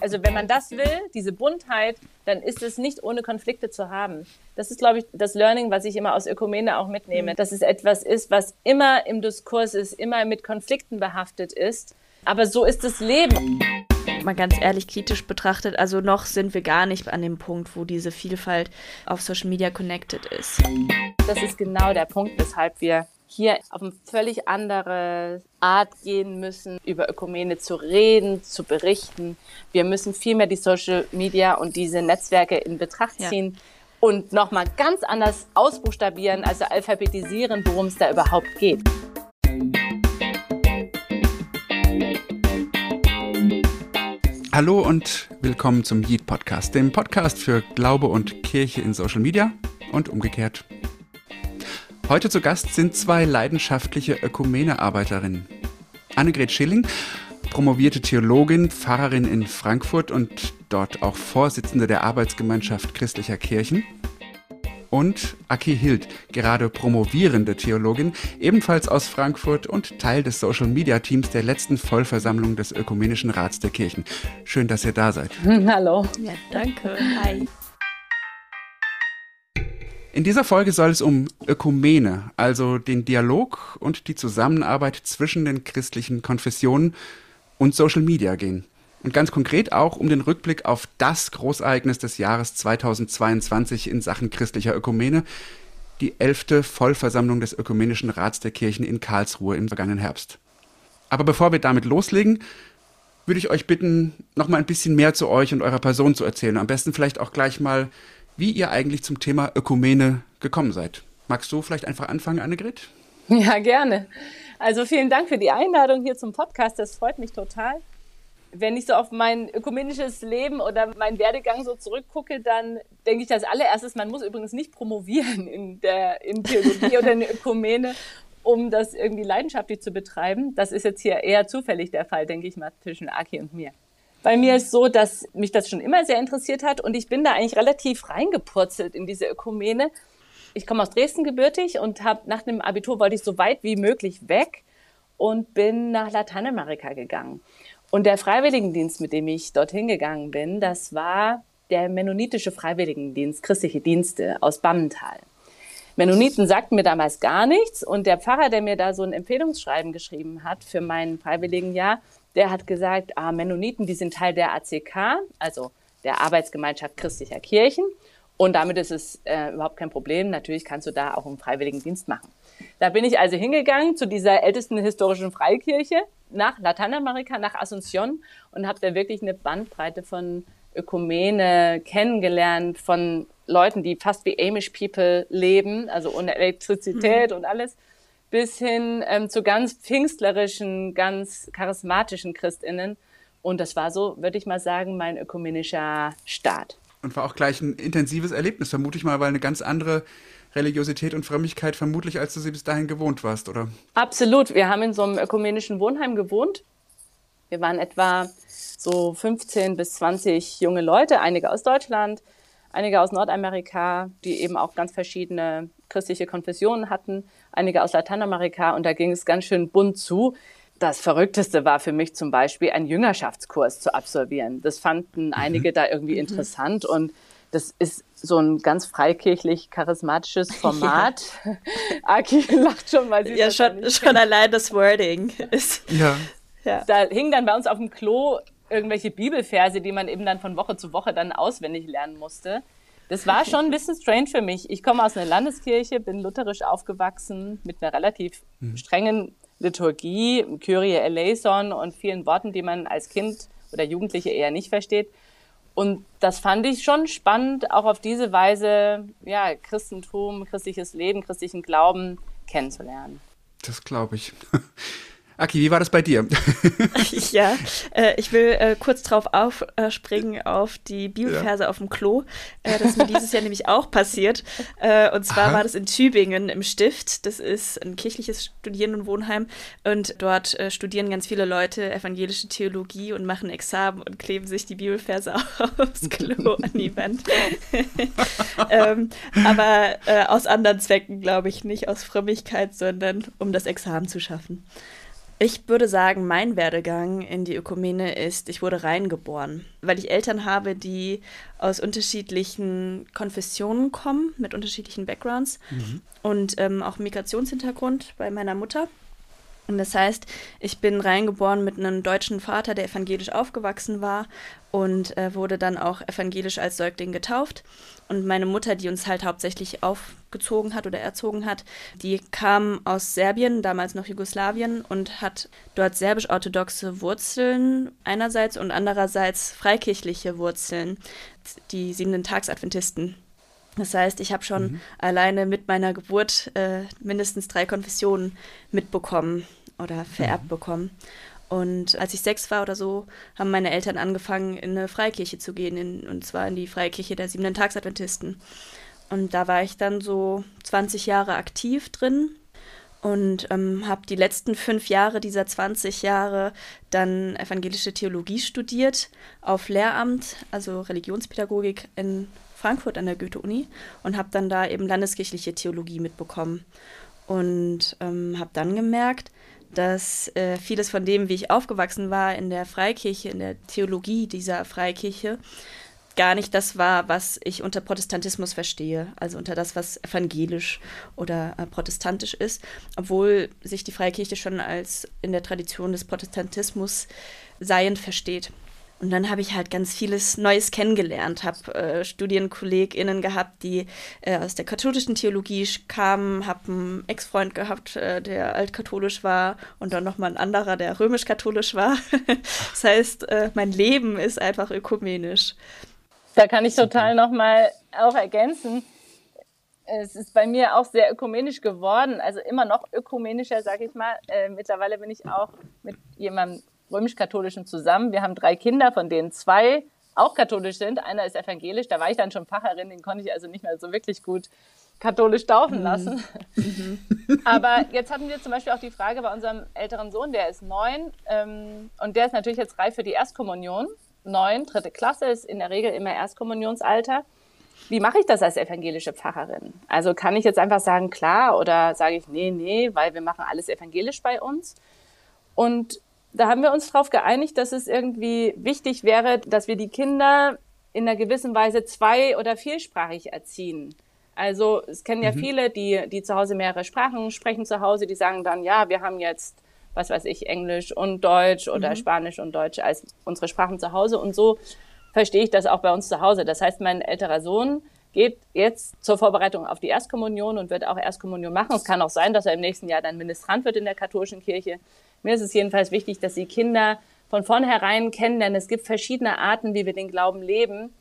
Also wenn man das will, diese Buntheit, dann ist es nicht ohne Konflikte zu haben. Das ist, glaube ich, das Learning, was ich immer aus Ökumene auch mitnehme, dass es etwas ist, was immer im Diskurs ist, immer mit Konflikten behaftet ist. Aber so ist das Leben. Mal ganz ehrlich kritisch betrachtet, also noch sind wir gar nicht an dem Punkt, wo diese Vielfalt auf Social Media connected ist. Das ist genau der Punkt, weshalb wir hier auf eine völlig andere Art gehen müssen, über Ökumene zu reden, zu berichten. Wir müssen viel mehr die Social Media und diese Netzwerke in Betracht ziehen. Ja. Und nochmal ganz anders ausbuchstabieren, also alphabetisieren, worum es da überhaupt geht. Hallo und willkommen zum Yeet Podcast, dem Podcast für Glaube und Kirche in Social Media und umgekehrt. Heute zu Gast sind zwei leidenschaftliche Ökumene-Arbeiterinnen. Annegret Schilling, promovierte Theologin, Pfarrerin in Frankfurt und dort auch Vorsitzende der Arbeitsgemeinschaft christlicher Kirchen. Und Aki Hild, gerade promovierende Theologin, ebenfalls aus Frankfurt und Teil des Social Media Teams der letzten Vollversammlung des Ökumenischen Rats der Kirchen. Schön, dass ihr da seid. Hallo. Ja, danke. Hi. In dieser Folge soll es um Ökumene, also den Dialog und die Zusammenarbeit zwischen den christlichen Konfessionen und Social Media gehen. Und ganz konkret auch um den Rückblick auf das Großereignis des Jahres 2022 in Sachen christlicher Ökumene, die elfte Vollversammlung des Ökumenischen Rats der Kirchen in Karlsruhe im vergangenen Herbst. Aber bevor wir damit loslegen, würde ich euch bitten, noch mal ein bisschen mehr zu euch und eurer Person zu erzählen. Am besten vielleicht auch gleich mal wie ihr eigentlich zum Thema Ökumene gekommen seid. Magst du vielleicht einfach anfangen, Annegret? Ja, gerne. Also vielen Dank für die Einladung hier zum Podcast. Das freut mich total. Wenn ich so auf mein ökumenisches Leben oder meinen Werdegang so zurückgucke, dann denke ich als allererstes, man muss übrigens nicht promovieren in, der, in Theologie oder in Ökumene, um das irgendwie leidenschaftlich zu betreiben. Das ist jetzt hier eher zufällig der Fall, denke ich mal, zwischen Aki und mir. Bei mir ist so, dass mich das schon immer sehr interessiert hat und ich bin da eigentlich relativ reingepurzelt in diese Ökumene. Ich komme aus Dresden gebürtig und habe nach dem Abitur wollte ich so weit wie möglich weg und bin nach Lateinamerika gegangen. Und der Freiwilligendienst, mit dem ich dorthin gegangen bin, das war der mennonitische Freiwilligendienst, christliche Dienste aus Bammental. Mennoniten sagten mir damals gar nichts und der Pfarrer, der mir da so ein Empfehlungsschreiben geschrieben hat für mein Freiwilligenjahr, der hat gesagt, ah, Mennoniten, die sind Teil der ACK, also der Arbeitsgemeinschaft christlicher Kirchen. Und damit ist es äh, überhaupt kein Problem. Natürlich kannst du da auch einen freiwilligen Dienst machen. Da bin ich also hingegangen zu dieser ältesten historischen Freikirche nach Lateinamerika, nach Asunción und habe da wirklich eine Bandbreite von Ökumene kennengelernt, von Leuten, die fast wie Amish People leben, also ohne Elektrizität mhm. und alles bis hin ähm, zu ganz pfingstlerischen, ganz charismatischen Christinnen. Und das war so, würde ich mal sagen, mein ökumenischer Start. Und war auch gleich ein intensives Erlebnis, vermute ich mal, weil eine ganz andere Religiosität und Frömmigkeit vermutlich, als du sie bis dahin gewohnt warst, oder? Absolut. Wir haben in so einem ökumenischen Wohnheim gewohnt. Wir waren etwa so 15 bis 20 junge Leute, einige aus Deutschland, einige aus Nordamerika, die eben auch ganz verschiedene christliche Konfessionen hatten einige aus Lateinamerika und da ging es ganz schön bunt zu. Das Verrückteste war für mich zum Beispiel, einen Jüngerschaftskurs zu absolvieren. Das fanden mhm. einige da irgendwie mhm. interessant und das ist so ein ganz freikirchlich charismatisches Format. Ja. Aki lacht schon, weil sie ja schon, schon allein das Wording ist. Ja. ja. Da hingen dann bei uns auf dem Klo irgendwelche Bibelverse, die man eben dann von Woche zu Woche dann auswendig lernen musste. Das war schon ein bisschen strange für mich. Ich komme aus einer Landeskirche, bin lutherisch aufgewachsen mit einer relativ mhm. strengen Liturgie, Kyrie eleison und vielen Worten, die man als Kind oder Jugendliche eher nicht versteht. Und das fand ich schon spannend, auch auf diese Weise, ja, Christentum, christliches Leben, christlichen Glauben kennenzulernen. Das glaube ich. Aki, wie war das bei dir? ja, äh, ich will äh, kurz drauf aufspringen äh, auf die Bibelverse ja. auf dem Klo. Äh, das ist mir dieses Jahr nämlich auch passiert. Äh, und zwar Aha. war das in Tübingen im Stift. Das ist ein kirchliches Studierendenwohnheim. Und dort äh, studieren ganz viele Leute evangelische Theologie und machen Examen und kleben sich die Bibelverse aufs Klo an die Wand. ähm, aber aus anderen Zwecken, glaube ich, nicht aus Frömmigkeit, sondern um das Examen zu schaffen. Ich würde sagen, mein Werdegang in die Ökumene ist, ich wurde reingeboren, weil ich Eltern habe, die aus unterschiedlichen Konfessionen kommen, mit unterschiedlichen Backgrounds mhm. und ähm, auch Migrationshintergrund bei meiner Mutter. Und das heißt, ich bin reingeboren mit einem deutschen Vater, der evangelisch aufgewachsen war und äh, wurde dann auch evangelisch als Säugling getauft. Und meine Mutter, die uns halt hauptsächlich aufgezogen hat oder erzogen hat, die kam aus Serbien, damals noch Jugoslawien, und hat dort serbisch-orthodoxe Wurzeln einerseits und andererseits freikirchliche Wurzeln, die siebenten Tagsadventisten. Das heißt, ich habe schon mhm. alleine mit meiner Geburt äh, mindestens drei Konfessionen mitbekommen oder vererbt mhm. bekommen. Und als ich sechs war oder so, haben meine Eltern angefangen, in eine Freikirche zu gehen, in, und zwar in die Freikirche der Siebenten Tagsadventisten. Und da war ich dann so 20 Jahre aktiv drin und ähm, habe die letzten fünf Jahre dieser 20 Jahre dann evangelische Theologie studiert auf Lehramt, also Religionspädagogik in Frankfurt an der Goethe-Uni und habe dann da eben landeskirchliche Theologie mitbekommen. Und ähm, habe dann gemerkt, dass äh, vieles von dem, wie ich aufgewachsen war in der Freikirche, in der Theologie dieser Freikirche, gar nicht das war, was ich unter Protestantismus verstehe, also unter das, was evangelisch oder äh, protestantisch ist, obwohl sich die Freikirche schon als in der Tradition des Protestantismus seiend versteht. Und dann habe ich halt ganz vieles Neues kennengelernt, habe äh, StudienkollegInnen gehabt, die äh, aus der katholischen Theologie kamen, habe einen Ex-Freund gehabt, äh, der altkatholisch war und dann nochmal ein anderer, der römisch-katholisch war. das heißt, äh, mein Leben ist einfach ökumenisch. Da kann ich total nochmal auch ergänzen. Es ist bei mir auch sehr ökumenisch geworden, also immer noch ökumenischer, sage ich mal. Äh, mittlerweile bin ich auch mit jemandem römisch-katholischen zusammen. Wir haben drei Kinder, von denen zwei auch katholisch sind. Einer ist evangelisch, da war ich dann schon Pfarrerin, den konnte ich also nicht mehr so wirklich gut katholisch taufen mhm. lassen. Mhm. Aber jetzt hatten wir zum Beispiel auch die Frage bei unserem älteren Sohn, der ist neun ähm, und der ist natürlich jetzt reif für die Erstkommunion. Neun, dritte Klasse ist in der Regel immer Erstkommunionsalter. Wie mache ich das als evangelische Pfarrerin? Also kann ich jetzt einfach sagen, klar, oder sage ich, nee, nee, weil wir machen alles evangelisch bei uns. Und da haben wir uns darauf geeinigt, dass es irgendwie wichtig wäre, dass wir die Kinder in einer gewissen Weise zwei- oder vielsprachig erziehen. Also es kennen ja mhm. viele, die, die zu Hause mehrere Sprachen sprechen zu Hause, die sagen dann, ja, wir haben jetzt, was weiß ich, Englisch und Deutsch oder mhm. Spanisch und Deutsch als unsere Sprachen zu Hause. Und so verstehe ich das auch bei uns zu Hause. Das heißt, mein älterer Sohn geht jetzt zur Vorbereitung auf die Erstkommunion und wird auch Erstkommunion machen. Es kann auch sein, dass er im nächsten Jahr dann Ministrant wird in der katholischen Kirche. Mir ist es jedenfalls wichtig, dass die Kinder von vornherein kennenlernen, es gibt verschiedene Arten, wie wir den Glauben leben.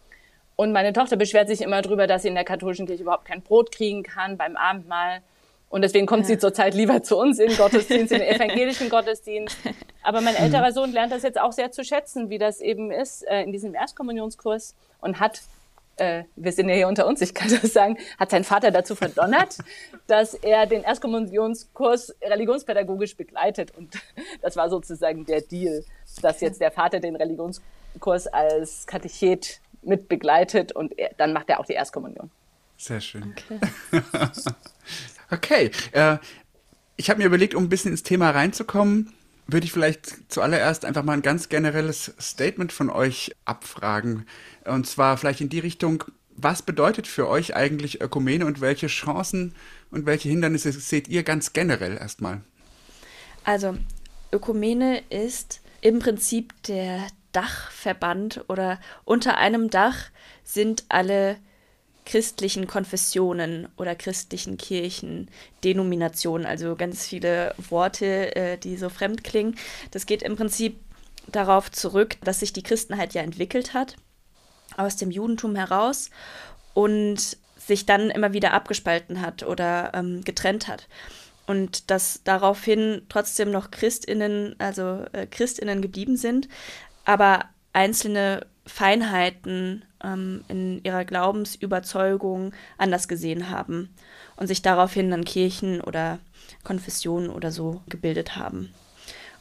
Und meine Tochter beschwert sich immer darüber, dass sie in der katholischen Kirche überhaupt kein Brot kriegen kann beim Abendmahl. Und deswegen kommt sie zurzeit lieber zu uns in Gottesdienst, in den evangelischen Gottesdienst. Aber mein älterer Sohn lernt das jetzt auch sehr zu schätzen, wie das eben ist äh, in diesem Erstkommunionskurs und hat äh, wir sind ja hier unter uns, ich kann das sagen, hat sein Vater dazu verdonnert, dass er den Erstkommunionskurs religionspädagogisch begleitet. Und das war sozusagen der Deal, dass jetzt der Vater den Religionskurs als Katechet mit begleitet und er, dann macht er auch die Erstkommunion. Sehr schön. Okay, okay. Äh, ich habe mir überlegt, um ein bisschen ins Thema reinzukommen, würde ich vielleicht zuallererst einfach mal ein ganz generelles Statement von euch abfragen. Und zwar vielleicht in die Richtung, was bedeutet für euch eigentlich Ökumene und welche Chancen und welche Hindernisse seht ihr ganz generell erstmal? Also, Ökumene ist im Prinzip der Dachverband oder unter einem Dach sind alle christlichen Konfessionen oder christlichen Kirchen, Denominationen, also ganz viele Worte, äh, die so fremd klingen. Das geht im Prinzip darauf zurück, dass sich die Christenheit ja entwickelt hat aus dem Judentum heraus und sich dann immer wieder abgespalten hat oder ähm, getrennt hat. Und dass daraufhin trotzdem noch Christinnen, also äh, Christinnen geblieben sind, aber einzelne Feinheiten ähm, in ihrer Glaubensüberzeugung anders gesehen haben und sich daraufhin dann Kirchen oder Konfessionen oder so gebildet haben.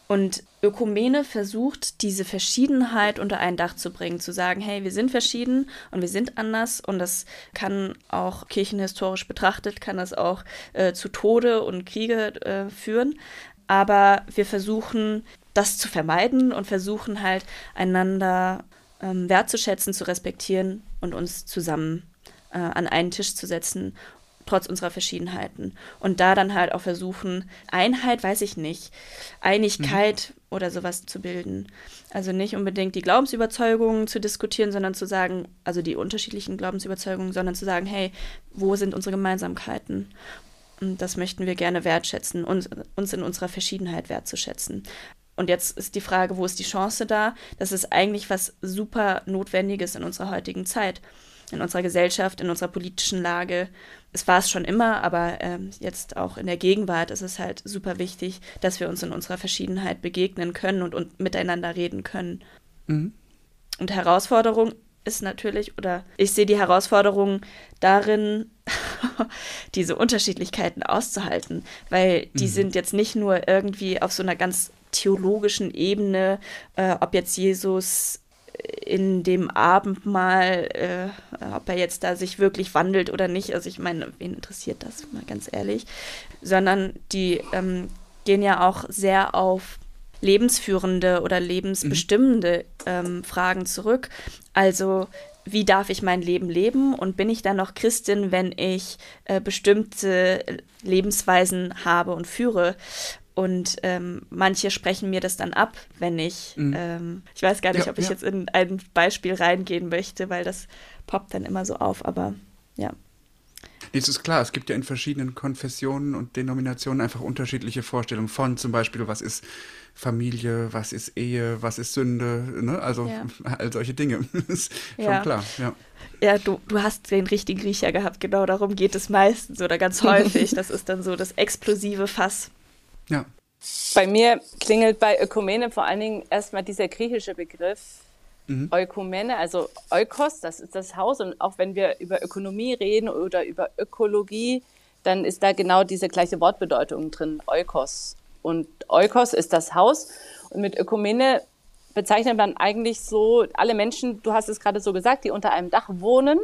Und Ökumene versucht, diese Verschiedenheit unter ein Dach zu bringen, zu sagen, hey, wir sind verschieden und wir sind anders und das kann auch kirchenhistorisch betrachtet, kann das auch äh, zu Tode und Kriege äh, führen. aber wir versuchen das zu vermeiden und versuchen halt einander ähm, wertzuschätzen, zu respektieren und uns zusammen äh, an einen Tisch zu setzen, trotz unserer Verschiedenheiten. Und da dann halt auch versuchen, Einheit, weiß ich nicht, Einigkeit mhm. oder sowas zu bilden. Also nicht unbedingt die Glaubensüberzeugungen zu diskutieren, sondern zu sagen, also die unterschiedlichen Glaubensüberzeugungen, sondern zu sagen, hey, wo sind unsere Gemeinsamkeiten? Und das möchten wir gerne wertschätzen, uns, uns in unserer Verschiedenheit wertzuschätzen. Und jetzt ist die Frage, wo ist die Chance da? Das ist eigentlich was super Notwendiges in unserer heutigen Zeit, in unserer Gesellschaft, in unserer politischen Lage. Es war es schon immer, aber ähm, jetzt auch in der Gegenwart ist es halt super wichtig, dass wir uns in unserer Verschiedenheit begegnen können und, und miteinander reden können. Mhm. Und Herausforderung ist natürlich, oder ich sehe die Herausforderung darin, diese Unterschiedlichkeiten auszuhalten, weil die mhm. sind jetzt nicht nur irgendwie auf so einer ganz theologischen Ebene, äh, ob jetzt Jesus in dem Abendmahl, äh, ob er jetzt da sich wirklich wandelt oder nicht. Also ich meine, wen interessiert das, mal ganz ehrlich. Sondern die ähm, gehen ja auch sehr auf lebensführende oder lebensbestimmende ähm, Fragen zurück. Also wie darf ich mein Leben leben und bin ich dann noch Christin, wenn ich äh, bestimmte Lebensweisen habe und führe? Und ähm, manche sprechen mir das dann ab, wenn ich, mhm. ähm, ich weiß gar nicht, ja, ob ich ja. jetzt in ein Beispiel reingehen möchte, weil das poppt dann immer so auf, aber ja. Nee, es ist klar, es gibt ja in verschiedenen Konfessionen und Denominationen einfach unterschiedliche Vorstellungen von zum Beispiel, was ist Familie, was ist Ehe, was ist Sünde, ne? also ja. all solche Dinge. ist ja. schon klar, ja. Ja, du, du hast den richtigen Riecher gehabt, genau darum geht es meistens oder ganz häufig. Das ist dann so das explosive Fass. Ja. Bei mir klingelt bei Ökumene vor allen Dingen erstmal dieser griechische Begriff mhm. Ökumene, also Eukos, das ist das Haus. Und auch wenn wir über Ökonomie reden oder über Ökologie, dann ist da genau diese gleiche Wortbedeutung drin, Eukos. Und Eukos ist das Haus. Und mit Ökumene bezeichnet man eigentlich so alle Menschen, du hast es gerade so gesagt, die unter einem Dach wohnen.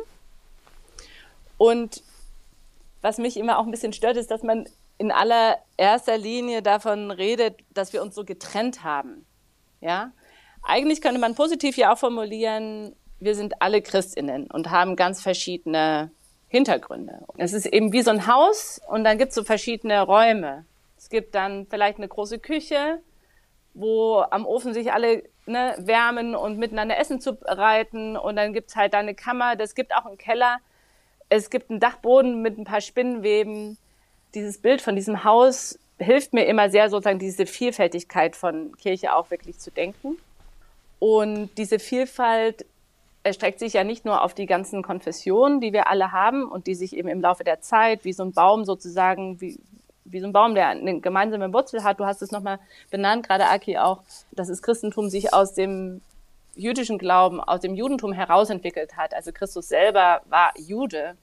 Und was mich immer auch ein bisschen stört, ist, dass man in allererster Linie davon redet, dass wir uns so getrennt haben. Ja? Eigentlich könnte man positiv ja auch formulieren, wir sind alle Christinnen und haben ganz verschiedene Hintergründe. Es ist eben wie so ein Haus und dann gibt es so verschiedene Räume. Es gibt dann vielleicht eine große Küche, wo am Ofen sich alle ne, wärmen und miteinander Essen zubereiten. Und dann gibt es halt eine Kammer, es gibt auch einen Keller. Es gibt einen Dachboden mit ein paar Spinnenweben dieses Bild von diesem Haus hilft mir immer sehr, sozusagen diese Vielfältigkeit von Kirche auch wirklich zu denken. Und diese Vielfalt erstreckt sich ja nicht nur auf die ganzen Konfessionen, die wir alle haben und die sich eben im Laufe der Zeit wie so ein Baum sozusagen, wie, wie so ein Baum, der eine gemeinsame Wurzel hat. Du hast es nochmal benannt, gerade Aki auch, dass das Christentum sich aus dem jüdischen Glauben, aus dem Judentum herausentwickelt hat. Also Christus selber war Jude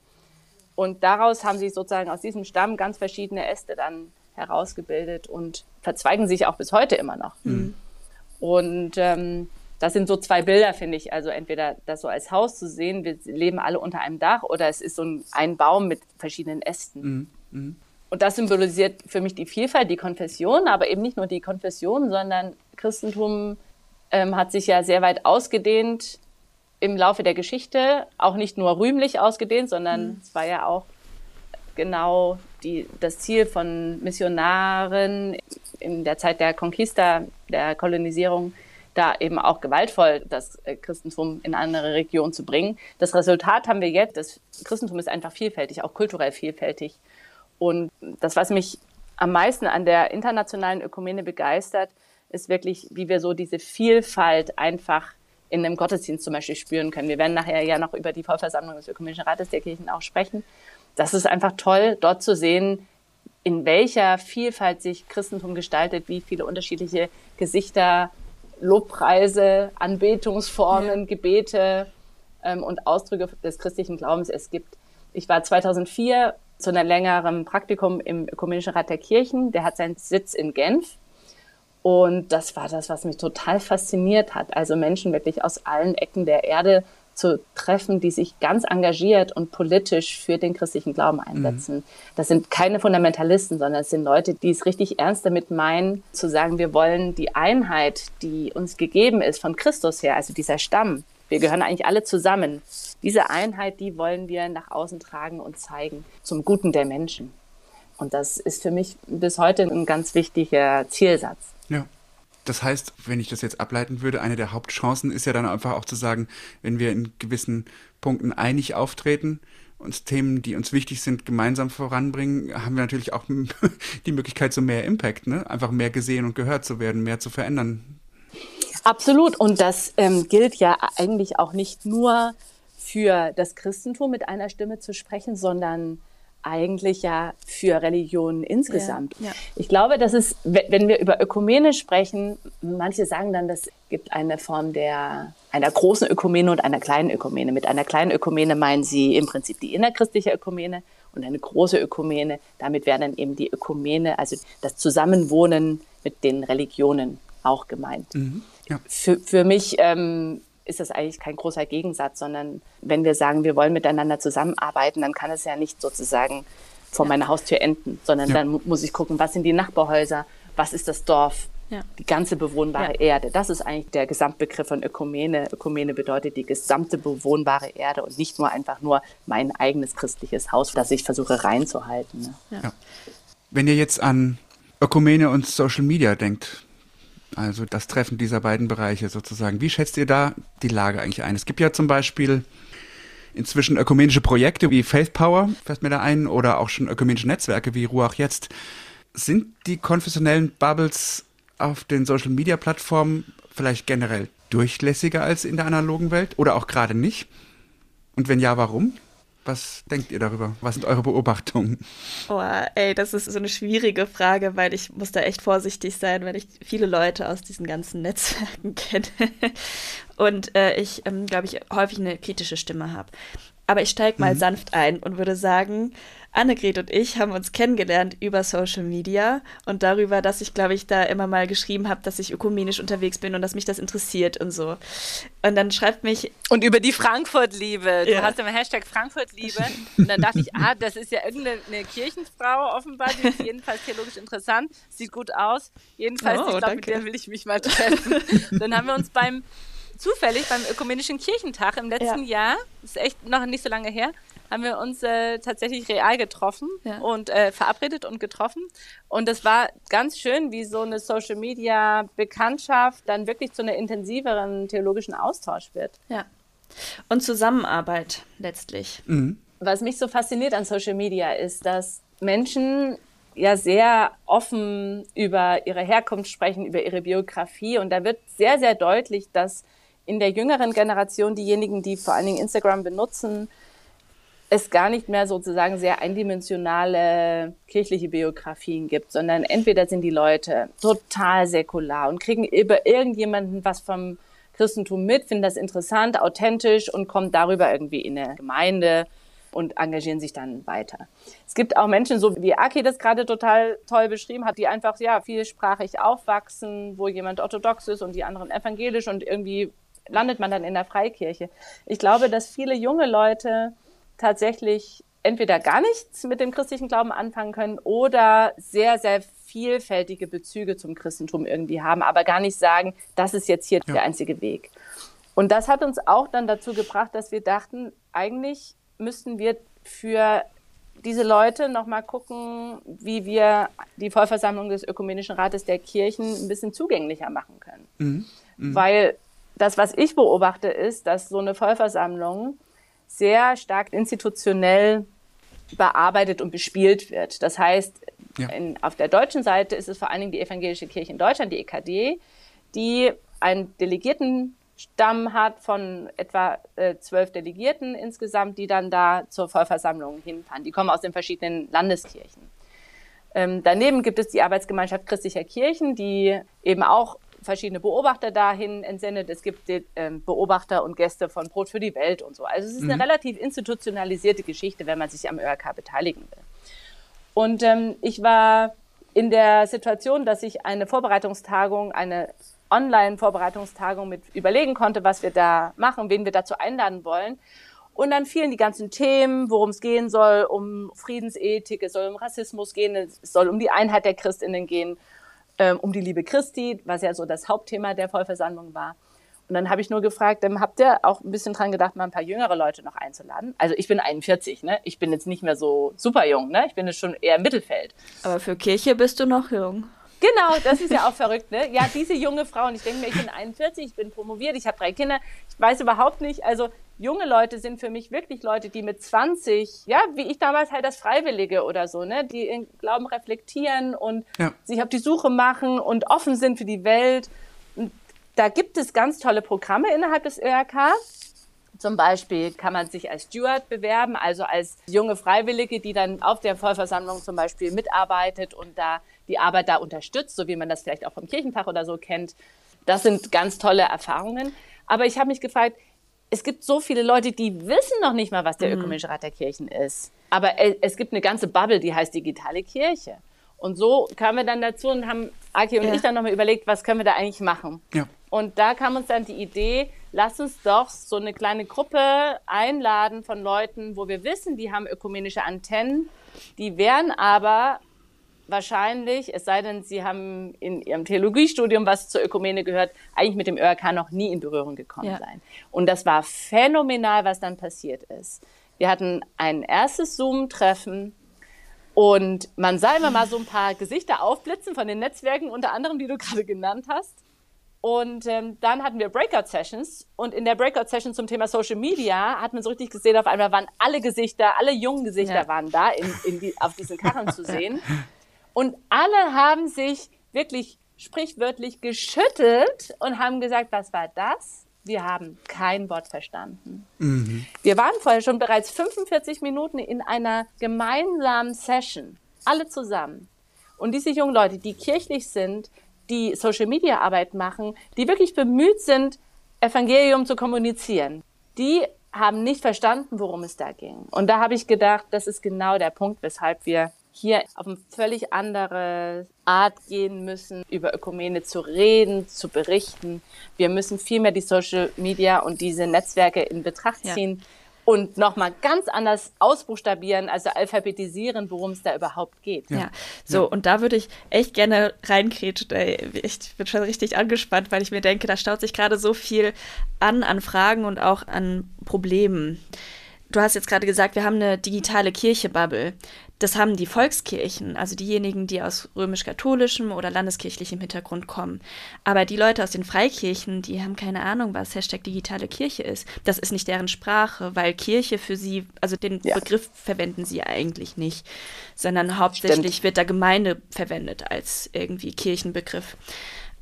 und daraus haben sich sozusagen aus diesem Stamm ganz verschiedene Äste dann herausgebildet und verzweigen sich auch bis heute immer noch. Mhm. Und ähm, das sind so zwei Bilder, finde ich. Also entweder das so als Haus zu sehen, wir leben alle unter einem Dach, oder es ist so ein, ein Baum mit verschiedenen Ästen. Mhm. Mhm. Und das symbolisiert für mich die Vielfalt, die Konfession, aber eben nicht nur die Konfession, sondern Christentum ähm, hat sich ja sehr weit ausgedehnt im Laufe der Geschichte auch nicht nur rühmlich ausgedehnt, sondern mhm. es war ja auch genau die, das Ziel von Missionaren in der Zeit der Conquista, der Kolonisierung, da eben auch gewaltvoll das äh, Christentum in andere Regionen zu bringen. Das Resultat haben wir jetzt. Das Christentum ist einfach vielfältig, auch kulturell vielfältig. Und das, was mich am meisten an der internationalen Ökumene begeistert, ist wirklich, wie wir so diese Vielfalt einfach in einem Gottesdienst zum Beispiel spüren können. Wir werden nachher ja noch über die Vollversammlung des Ökumenischen Rates der Kirchen auch sprechen. Das ist einfach toll, dort zu sehen, in welcher Vielfalt sich Christentum gestaltet, wie viele unterschiedliche Gesichter, Lobpreise, Anbetungsformen, ja. Gebete ähm, und Ausdrücke des christlichen Glaubens es gibt. Ich war 2004 zu einem längeren Praktikum im Ökumenischen Rat der Kirchen. Der hat seinen Sitz in Genf. Und das war das, was mich total fasziniert hat. Also Menschen wirklich aus allen Ecken der Erde zu treffen, die sich ganz engagiert und politisch für den christlichen Glauben mhm. einsetzen. Mhm. Das sind keine Fundamentalisten, sondern es sind Leute, die es richtig ernst damit meinen, zu sagen, wir wollen die Einheit, die uns gegeben ist von Christus her, also dieser Stamm, wir gehören eigentlich alle zusammen. Diese Einheit, die wollen wir nach außen tragen und zeigen zum Guten der Menschen. Und das ist für mich bis heute ein ganz wichtiger Zielsatz. Ja. Das heißt, wenn ich das jetzt ableiten würde, eine der Hauptchancen ist ja dann einfach auch zu sagen, wenn wir in gewissen Punkten einig auftreten, uns Themen, die uns wichtig sind, gemeinsam voranbringen, haben wir natürlich auch die Möglichkeit zu mehr Impact, ne? einfach mehr gesehen und gehört zu werden, mehr zu verändern. Absolut. Und das ähm, gilt ja eigentlich auch nicht nur für das Christentum mit einer Stimme zu sprechen, sondern eigentlich ja für Religionen insgesamt. Ja, ja. Ich glaube, dass es, wenn wir über Ökumene sprechen, manche sagen dann, das gibt eine Form der einer großen Ökumene und einer kleinen Ökumene. Mit einer kleinen Ökumene meinen sie im Prinzip die innerchristliche Ökumene und eine große Ökumene. Damit wäre dann eben die Ökumene, also das Zusammenwohnen mit den Religionen auch gemeint. Mhm, ja. für, für mich ähm, ist das eigentlich kein großer Gegensatz, sondern wenn wir sagen, wir wollen miteinander zusammenarbeiten, dann kann es ja nicht sozusagen vor meiner Haustür enden, sondern ja. dann muss ich gucken, was sind die Nachbarhäuser, was ist das Dorf, ja. die ganze bewohnbare ja. Erde. Das ist eigentlich der Gesamtbegriff von Ökumene. Ökumene bedeutet die gesamte bewohnbare Erde und nicht nur einfach nur mein eigenes christliches Haus, das ich versuche reinzuhalten. Ne? Wenn ihr jetzt an Ökumene und Social Media denkt, also das Treffen dieser beiden Bereiche sozusagen. Wie schätzt ihr da die Lage eigentlich ein? Es gibt ja zum Beispiel inzwischen ökumenische Projekte wie Faith Power, fällt mir da ein, oder auch schon ökumenische Netzwerke wie Ruach jetzt. Sind die konfessionellen Bubbles auf den Social Media Plattformen vielleicht generell durchlässiger als in der analogen Welt oder auch gerade nicht? Und wenn ja, warum? Was denkt ihr darüber? Was sind eure Beobachtungen? Oh, ey, das ist so eine schwierige Frage, weil ich muss da echt vorsichtig sein, wenn ich viele Leute aus diesen ganzen Netzwerken kenne und äh, ich, ähm, glaube ich, häufig eine kritische Stimme habe. Aber ich steige mal mhm. sanft ein und würde sagen, Annegret und ich haben uns kennengelernt über Social Media und darüber, dass ich, glaube ich, da immer mal geschrieben habe, dass ich ökumenisch unterwegs bin und dass mich das interessiert und so. Und dann schreibt mich. Und über die Frankfurt-Liebe. Du ja. hast immer Hashtag Frankfurt-Liebe. Und dann dachte ich, ah, das ist ja irgendeine Kirchenfrau offenbar, die ist jedenfalls theologisch interessant, sieht gut aus. Jedenfalls, oh, ich glaube, mit der will ich mich mal treffen. dann haben wir uns beim zufällig beim Ökumenischen Kirchentag im letzten ja. Jahr, ist echt noch nicht so lange her, haben wir uns äh, tatsächlich real getroffen ja. und äh, verabredet und getroffen. Und es war ganz schön, wie so eine Social Media Bekanntschaft dann wirklich zu einer intensiveren theologischen Austausch wird. Ja. Und Zusammenarbeit letztlich. Mhm. Was mich so fasziniert an Social Media ist, dass Menschen ja sehr offen über ihre Herkunft sprechen, über ihre Biografie. Und da wird sehr, sehr deutlich, dass in der jüngeren Generation diejenigen, die vor allen Dingen Instagram benutzen, es gar nicht mehr sozusagen sehr eindimensionale kirchliche Biografien gibt, sondern entweder sind die Leute total säkular und kriegen über irgendjemanden was vom Christentum mit, finden das interessant, authentisch und kommen darüber irgendwie in eine Gemeinde und engagieren sich dann weiter. Es gibt auch Menschen, so wie Aki das gerade total toll beschrieben hat, die einfach ja vielsprachig aufwachsen, wo jemand orthodox ist und die anderen evangelisch und irgendwie landet man dann in der Freikirche. Ich glaube, dass viele junge Leute tatsächlich entweder gar nichts mit dem christlichen Glauben anfangen können oder sehr, sehr vielfältige Bezüge zum Christentum irgendwie haben, aber gar nicht sagen, das ist jetzt hier ja. der einzige Weg. Und das hat uns auch dann dazu gebracht, dass wir dachten, eigentlich müssten wir für diese Leute nochmal gucken, wie wir die Vollversammlung des Ökumenischen Rates der Kirchen ein bisschen zugänglicher machen können. Mhm. Mhm. Weil das, was ich beobachte, ist, dass so eine Vollversammlung sehr stark institutionell bearbeitet und bespielt wird. Das heißt, ja. in, auf der deutschen Seite ist es vor allen Dingen die Evangelische Kirche in Deutschland, die EKD, die einen Delegiertenstamm hat von etwa äh, zwölf Delegierten insgesamt, die dann da zur Vollversammlung hinfahren. Die kommen aus den verschiedenen Landeskirchen. Ähm, daneben gibt es die Arbeitsgemeinschaft christlicher Kirchen, die eben auch verschiedene Beobachter dahin entsendet. Es gibt äh, Beobachter und Gäste von Brot für die Welt und so. Also es ist eine mhm. relativ institutionalisierte Geschichte, wenn man sich am ÖRK beteiligen will. Und ähm, ich war in der Situation, dass ich eine Vorbereitungstagung, eine Online-Vorbereitungstagung mit überlegen konnte, was wir da machen, wen wir dazu einladen wollen. Und dann fielen die ganzen Themen, worum es gehen soll, um Friedensethik, es soll um Rassismus gehen, es soll um die Einheit der Christinnen gehen, ähm, um die Liebe Christi, was ja so das Hauptthema der Vollversammlung war. Und dann habe ich nur gefragt, ähm, habt ihr auch ein bisschen dran gedacht, mal ein paar jüngere Leute noch einzuladen? Also ich bin 41, ne? Ich bin jetzt nicht mehr so super jung, ne? Ich bin jetzt schon eher im Mittelfeld. Aber für Kirche bist du noch jung. Genau, das ist ja auch verrückt, ne? Ja, diese junge Frau, und ich denke mir, ich bin 41, ich bin promoviert, ich habe drei Kinder, ich weiß überhaupt nicht, also junge Leute sind für mich wirklich Leute, die mit 20, ja, wie ich damals halt das Freiwillige oder so, ne, die ihren Glauben reflektieren und ja. sich auf die Suche machen und offen sind für die Welt. Und da gibt es ganz tolle Programme innerhalb des ÖRK. Zum Beispiel kann man sich als Steward bewerben, also als junge Freiwillige, die dann auf der Vollversammlung zum Beispiel mitarbeitet und da die Arbeit da unterstützt, so wie man das vielleicht auch vom Kirchentag oder so kennt. Das sind ganz tolle Erfahrungen. Aber ich habe mich gefragt, es gibt so viele Leute, die wissen noch nicht mal, was der mhm. Ökumenische Rat der Kirchen ist. Aber es gibt eine ganze Bubble, die heißt digitale Kirche. Und so kamen wir dann dazu und haben Aki und ja. ich dann nochmal überlegt, was können wir da eigentlich machen. Ja. Und da kam uns dann die Idee, lass uns doch so eine kleine Gruppe einladen von Leuten, wo wir wissen, die haben ökumenische Antennen, die wären aber wahrscheinlich, es sei denn, sie haben in ihrem Theologiestudium, was zur Ökumene gehört, eigentlich mit dem ÖRK noch nie in Berührung gekommen ja. sein. Und das war phänomenal, was dann passiert ist. Wir hatten ein erstes Zoom-Treffen und man sah immer mal so ein paar Gesichter aufblitzen von den Netzwerken, unter anderem, die du gerade genannt hast. Und ähm, dann hatten wir Breakout-Sessions. Und in der Breakout-Session zum Thema Social Media hat man so richtig gesehen, auf einmal waren alle Gesichter, alle jungen Gesichter ja. waren da in, in die, auf diesen Karren zu sehen. Und alle haben sich wirklich sprichwörtlich geschüttelt und haben gesagt, was war das? Wir haben kein Wort verstanden. Mhm. Wir waren vorher schon bereits 45 Minuten in einer gemeinsamen Session, alle zusammen. Und diese jungen Leute, die kirchlich sind, die Social-Media-Arbeit machen, die wirklich bemüht sind, Evangelium zu kommunizieren, die haben nicht verstanden, worum es da ging. Und da habe ich gedacht, das ist genau der Punkt, weshalb wir hier auf eine völlig andere Art gehen müssen, über Ökumene zu reden, zu berichten. Wir müssen vielmehr die Social Media und diese Netzwerke in Betracht ziehen. Ja. Und nochmal ganz anders ausbuchstabieren, also alphabetisieren, worum es da überhaupt geht. Ja, ja. so, ja. und da würde ich echt gerne reinkretschen. Ich bin schon richtig angespannt, weil ich mir denke, da staut sich gerade so viel an, an Fragen und auch an Problemen. Du hast jetzt gerade gesagt, wir haben eine digitale Kirche-Bubble. Das haben die Volkskirchen, also diejenigen, die aus römisch-katholischem oder landeskirchlichem Hintergrund kommen. Aber die Leute aus den Freikirchen, die haben keine Ahnung, was Hashtag digitale Kirche ist. Das ist nicht deren Sprache, weil Kirche für sie, also den ja. Begriff verwenden sie eigentlich nicht, sondern hauptsächlich Stimmt. wird da Gemeinde verwendet als irgendwie Kirchenbegriff.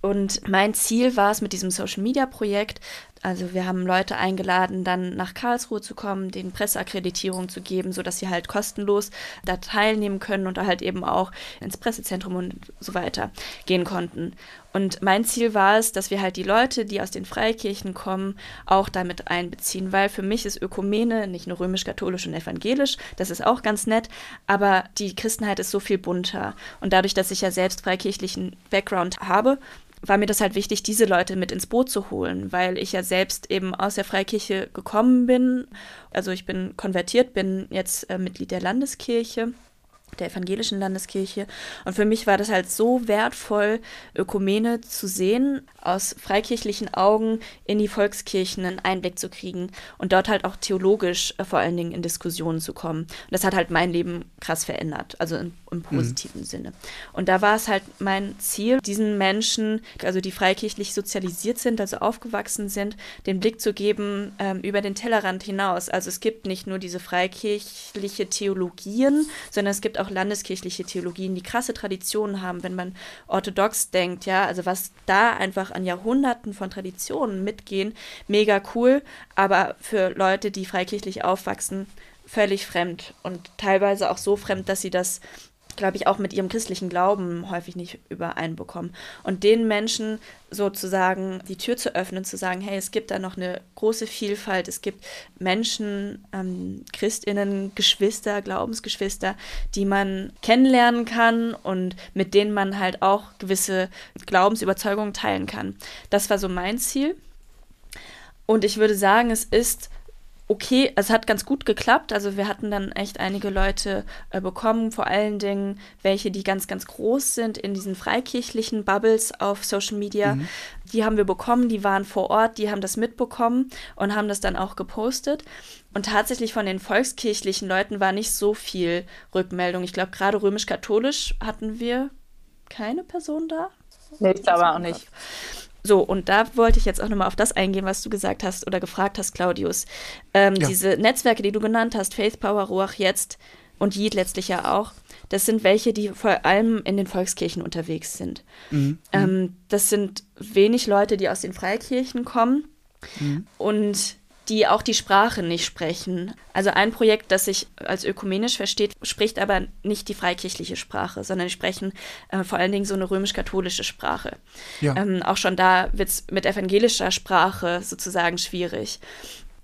Und mein Ziel war es mit diesem Social Media Projekt, also wir haben Leute eingeladen, dann nach Karlsruhe zu kommen, den Presseakkreditierung zu geben, sodass sie halt kostenlos da teilnehmen können und da halt eben auch ins Pressezentrum und so weiter gehen konnten. Und mein Ziel war es, dass wir halt die Leute, die aus den Freikirchen kommen, auch damit einbeziehen, weil für mich ist Ökumene nicht nur römisch-katholisch und evangelisch, das ist auch ganz nett, aber die Christenheit ist so viel bunter. Und dadurch, dass ich ja selbst freikirchlichen Background habe, war mir das halt wichtig, diese Leute mit ins Boot zu holen, weil ich ja selbst eben aus der Freikirche gekommen bin. Also ich bin konvertiert, bin jetzt äh, Mitglied der Landeskirche der evangelischen Landeskirche. Und für mich war das halt so wertvoll, Ökumene zu sehen, aus freikirchlichen Augen in die Volkskirchen einen Einblick zu kriegen und dort halt auch theologisch äh, vor allen Dingen in Diskussionen zu kommen. Und das hat halt mein Leben krass verändert, also in, im mhm. positiven mhm. Sinne. Und da war es halt mein Ziel, diesen Menschen, also die freikirchlich sozialisiert sind, also aufgewachsen sind, den Blick zu geben ähm, über den Tellerrand hinaus. Also es gibt nicht nur diese freikirchliche Theologien, sondern es gibt auch landeskirchliche Theologien, die krasse Traditionen haben, wenn man orthodox denkt, ja, also was da einfach an Jahrhunderten von Traditionen mitgehen, mega cool, aber für Leute, die freikirchlich aufwachsen, völlig fremd und teilweise auch so fremd, dass sie das glaube ich, auch mit ihrem christlichen Glauben häufig nicht übereinbekommen. Und den Menschen sozusagen die Tür zu öffnen, zu sagen, hey, es gibt da noch eine große Vielfalt, es gibt Menschen, ähm, Christinnen, Geschwister, Glaubensgeschwister, die man kennenlernen kann und mit denen man halt auch gewisse Glaubensüberzeugungen teilen kann. Das war so mein Ziel. Und ich würde sagen, es ist okay, es hat ganz gut geklappt. Also wir hatten dann echt einige Leute äh, bekommen, vor allen Dingen welche, die ganz, ganz groß sind in diesen freikirchlichen Bubbles auf Social Media. Mhm. Die haben wir bekommen, die waren vor Ort, die haben das mitbekommen und haben das dann auch gepostet. Und tatsächlich von den volkskirchlichen Leuten war nicht so viel Rückmeldung. Ich glaube, gerade römisch-katholisch hatten wir keine Person da. Nee, ich glaube auch nicht. So, und da wollte ich jetzt auch nochmal auf das eingehen, was du gesagt hast oder gefragt hast, Claudius. Ähm, ja. Diese Netzwerke, die du genannt hast, Faith Power, Ruach jetzt und Jid letztlich ja auch, das sind welche, die vor allem in den Volkskirchen unterwegs sind. Mhm. Ähm, das sind wenig Leute, die aus den Freikirchen kommen. Mhm. Und die auch die Sprache nicht sprechen. Also ein Projekt, das sich als ökumenisch versteht, spricht aber nicht die freikirchliche Sprache, sondern die sprechen äh, vor allen Dingen so eine römisch-katholische Sprache. Ja. Ähm, auch schon da wird es mit evangelischer Sprache sozusagen schwierig.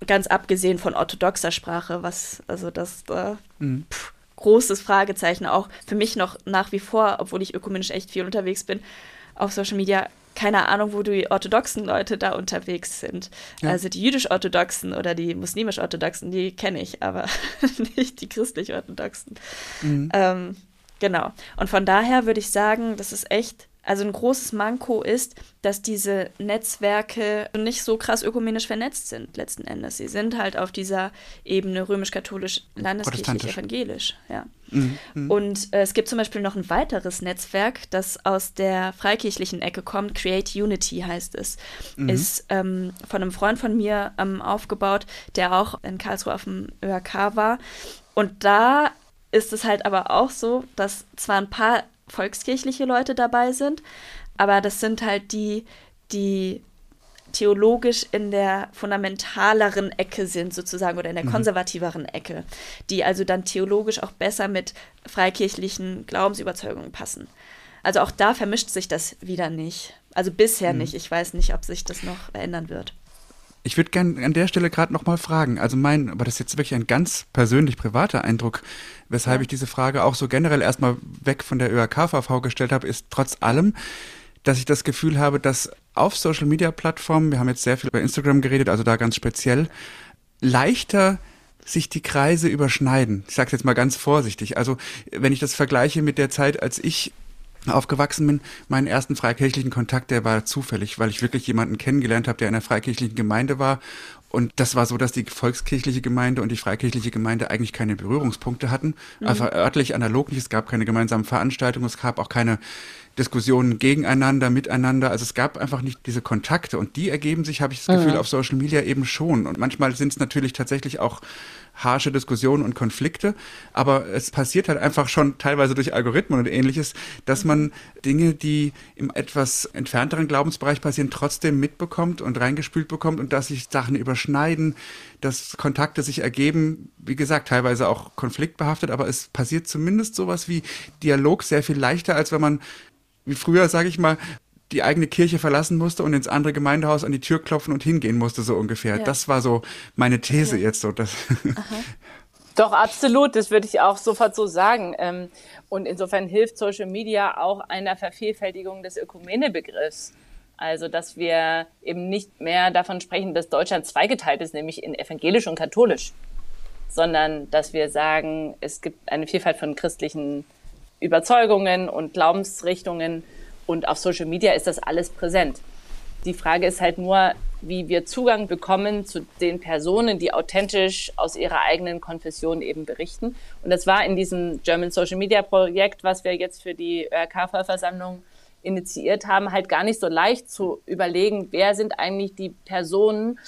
Ganz abgesehen von orthodoxer Sprache, was also das äh, mhm. pff, großes Fragezeichen auch für mich noch nach wie vor, obwohl ich ökumenisch echt viel unterwegs bin, auf Social Media keine Ahnung, wo die orthodoxen Leute da unterwegs sind. Ja. Also die jüdisch-orthodoxen oder die muslimisch-orthodoxen, die kenne ich, aber nicht die christlich-orthodoxen. Mhm. Ähm, genau. Und von daher würde ich sagen, das ist echt also ein großes Manko ist, dass diese Netzwerke nicht so krass ökumenisch vernetzt sind letzten Endes. Sie sind halt auf dieser Ebene römisch-katholisch, landeskirchlich, evangelisch. Ja. Mhm, mhm. Und äh, es gibt zum Beispiel noch ein weiteres Netzwerk, das aus der freikirchlichen Ecke kommt. Create Unity heißt es. Mhm. Ist ähm, von einem Freund von mir ähm, aufgebaut, der auch in Karlsruhe auf dem ÖRK war. Und da ist es halt aber auch so, dass zwar ein paar volkskirchliche Leute dabei sind, aber das sind halt die, die theologisch in der fundamentaleren Ecke sind, sozusagen, oder in der mhm. konservativeren Ecke, die also dann theologisch auch besser mit freikirchlichen Glaubensüberzeugungen passen. Also auch da vermischt sich das wieder nicht. Also bisher mhm. nicht. Ich weiß nicht, ob sich das noch ändern wird. Ich würde gerne an der Stelle gerade nochmal fragen. Also mein, aber das ist jetzt wirklich ein ganz persönlich privater Eindruck, weshalb ja. ich diese Frage auch so generell erstmal weg von der ÖRK-VV gestellt habe, ist trotz allem, dass ich das Gefühl habe, dass auf Social Media Plattformen, wir haben jetzt sehr viel über Instagram geredet, also da ganz speziell, leichter sich die Kreise überschneiden. Ich sage jetzt mal ganz vorsichtig. Also wenn ich das vergleiche mit der Zeit, als ich aufgewachsen bin, meinen ersten freikirchlichen Kontakt, der war zufällig, weil ich wirklich jemanden kennengelernt habe, der in einer freikirchlichen Gemeinde war. Und das war so, dass die volkskirchliche Gemeinde und die freikirchliche Gemeinde eigentlich keine Berührungspunkte hatten. Mhm. Also örtlich analog nicht. Es gab keine gemeinsamen Veranstaltungen, es gab auch keine Diskussionen gegeneinander, miteinander. Also es gab einfach nicht diese Kontakte und die ergeben sich, habe ich das Gefühl, mhm. auf Social Media eben schon. Und manchmal sind es natürlich tatsächlich auch harsche Diskussionen und Konflikte, aber es passiert halt einfach schon teilweise durch Algorithmen und ähnliches, dass man Dinge, die im etwas entfernteren Glaubensbereich passieren, trotzdem mitbekommt und reingespült bekommt und dass sich Sachen überschneiden, dass Kontakte sich ergeben, wie gesagt, teilweise auch konfliktbehaftet, aber es passiert zumindest sowas wie Dialog sehr viel leichter, als wenn man wie früher, sage ich mal, die eigene Kirche verlassen musste und ins andere Gemeindehaus an die Tür klopfen und hingehen musste, so ungefähr. Ja. Das war so meine These okay. jetzt so. Dass Doch, absolut, das würde ich auch sofort so sagen. Ähm, und insofern hilft Social Media auch einer Vervielfältigung des Ökumene-Begriffs. Also, dass wir eben nicht mehr davon sprechen, dass Deutschland zweigeteilt ist, nämlich in evangelisch und katholisch, sondern dass wir sagen, es gibt eine Vielfalt von christlichen Überzeugungen und Glaubensrichtungen und auf Social Media ist das alles präsent. Die Frage ist halt nur, wie wir Zugang bekommen zu den Personen, die authentisch aus ihrer eigenen Konfession eben berichten. Und das war in diesem German Social Media Projekt, was wir jetzt für die ÖRK-Vollversammlung initiiert haben, halt gar nicht so leicht zu überlegen, wer sind eigentlich die Personen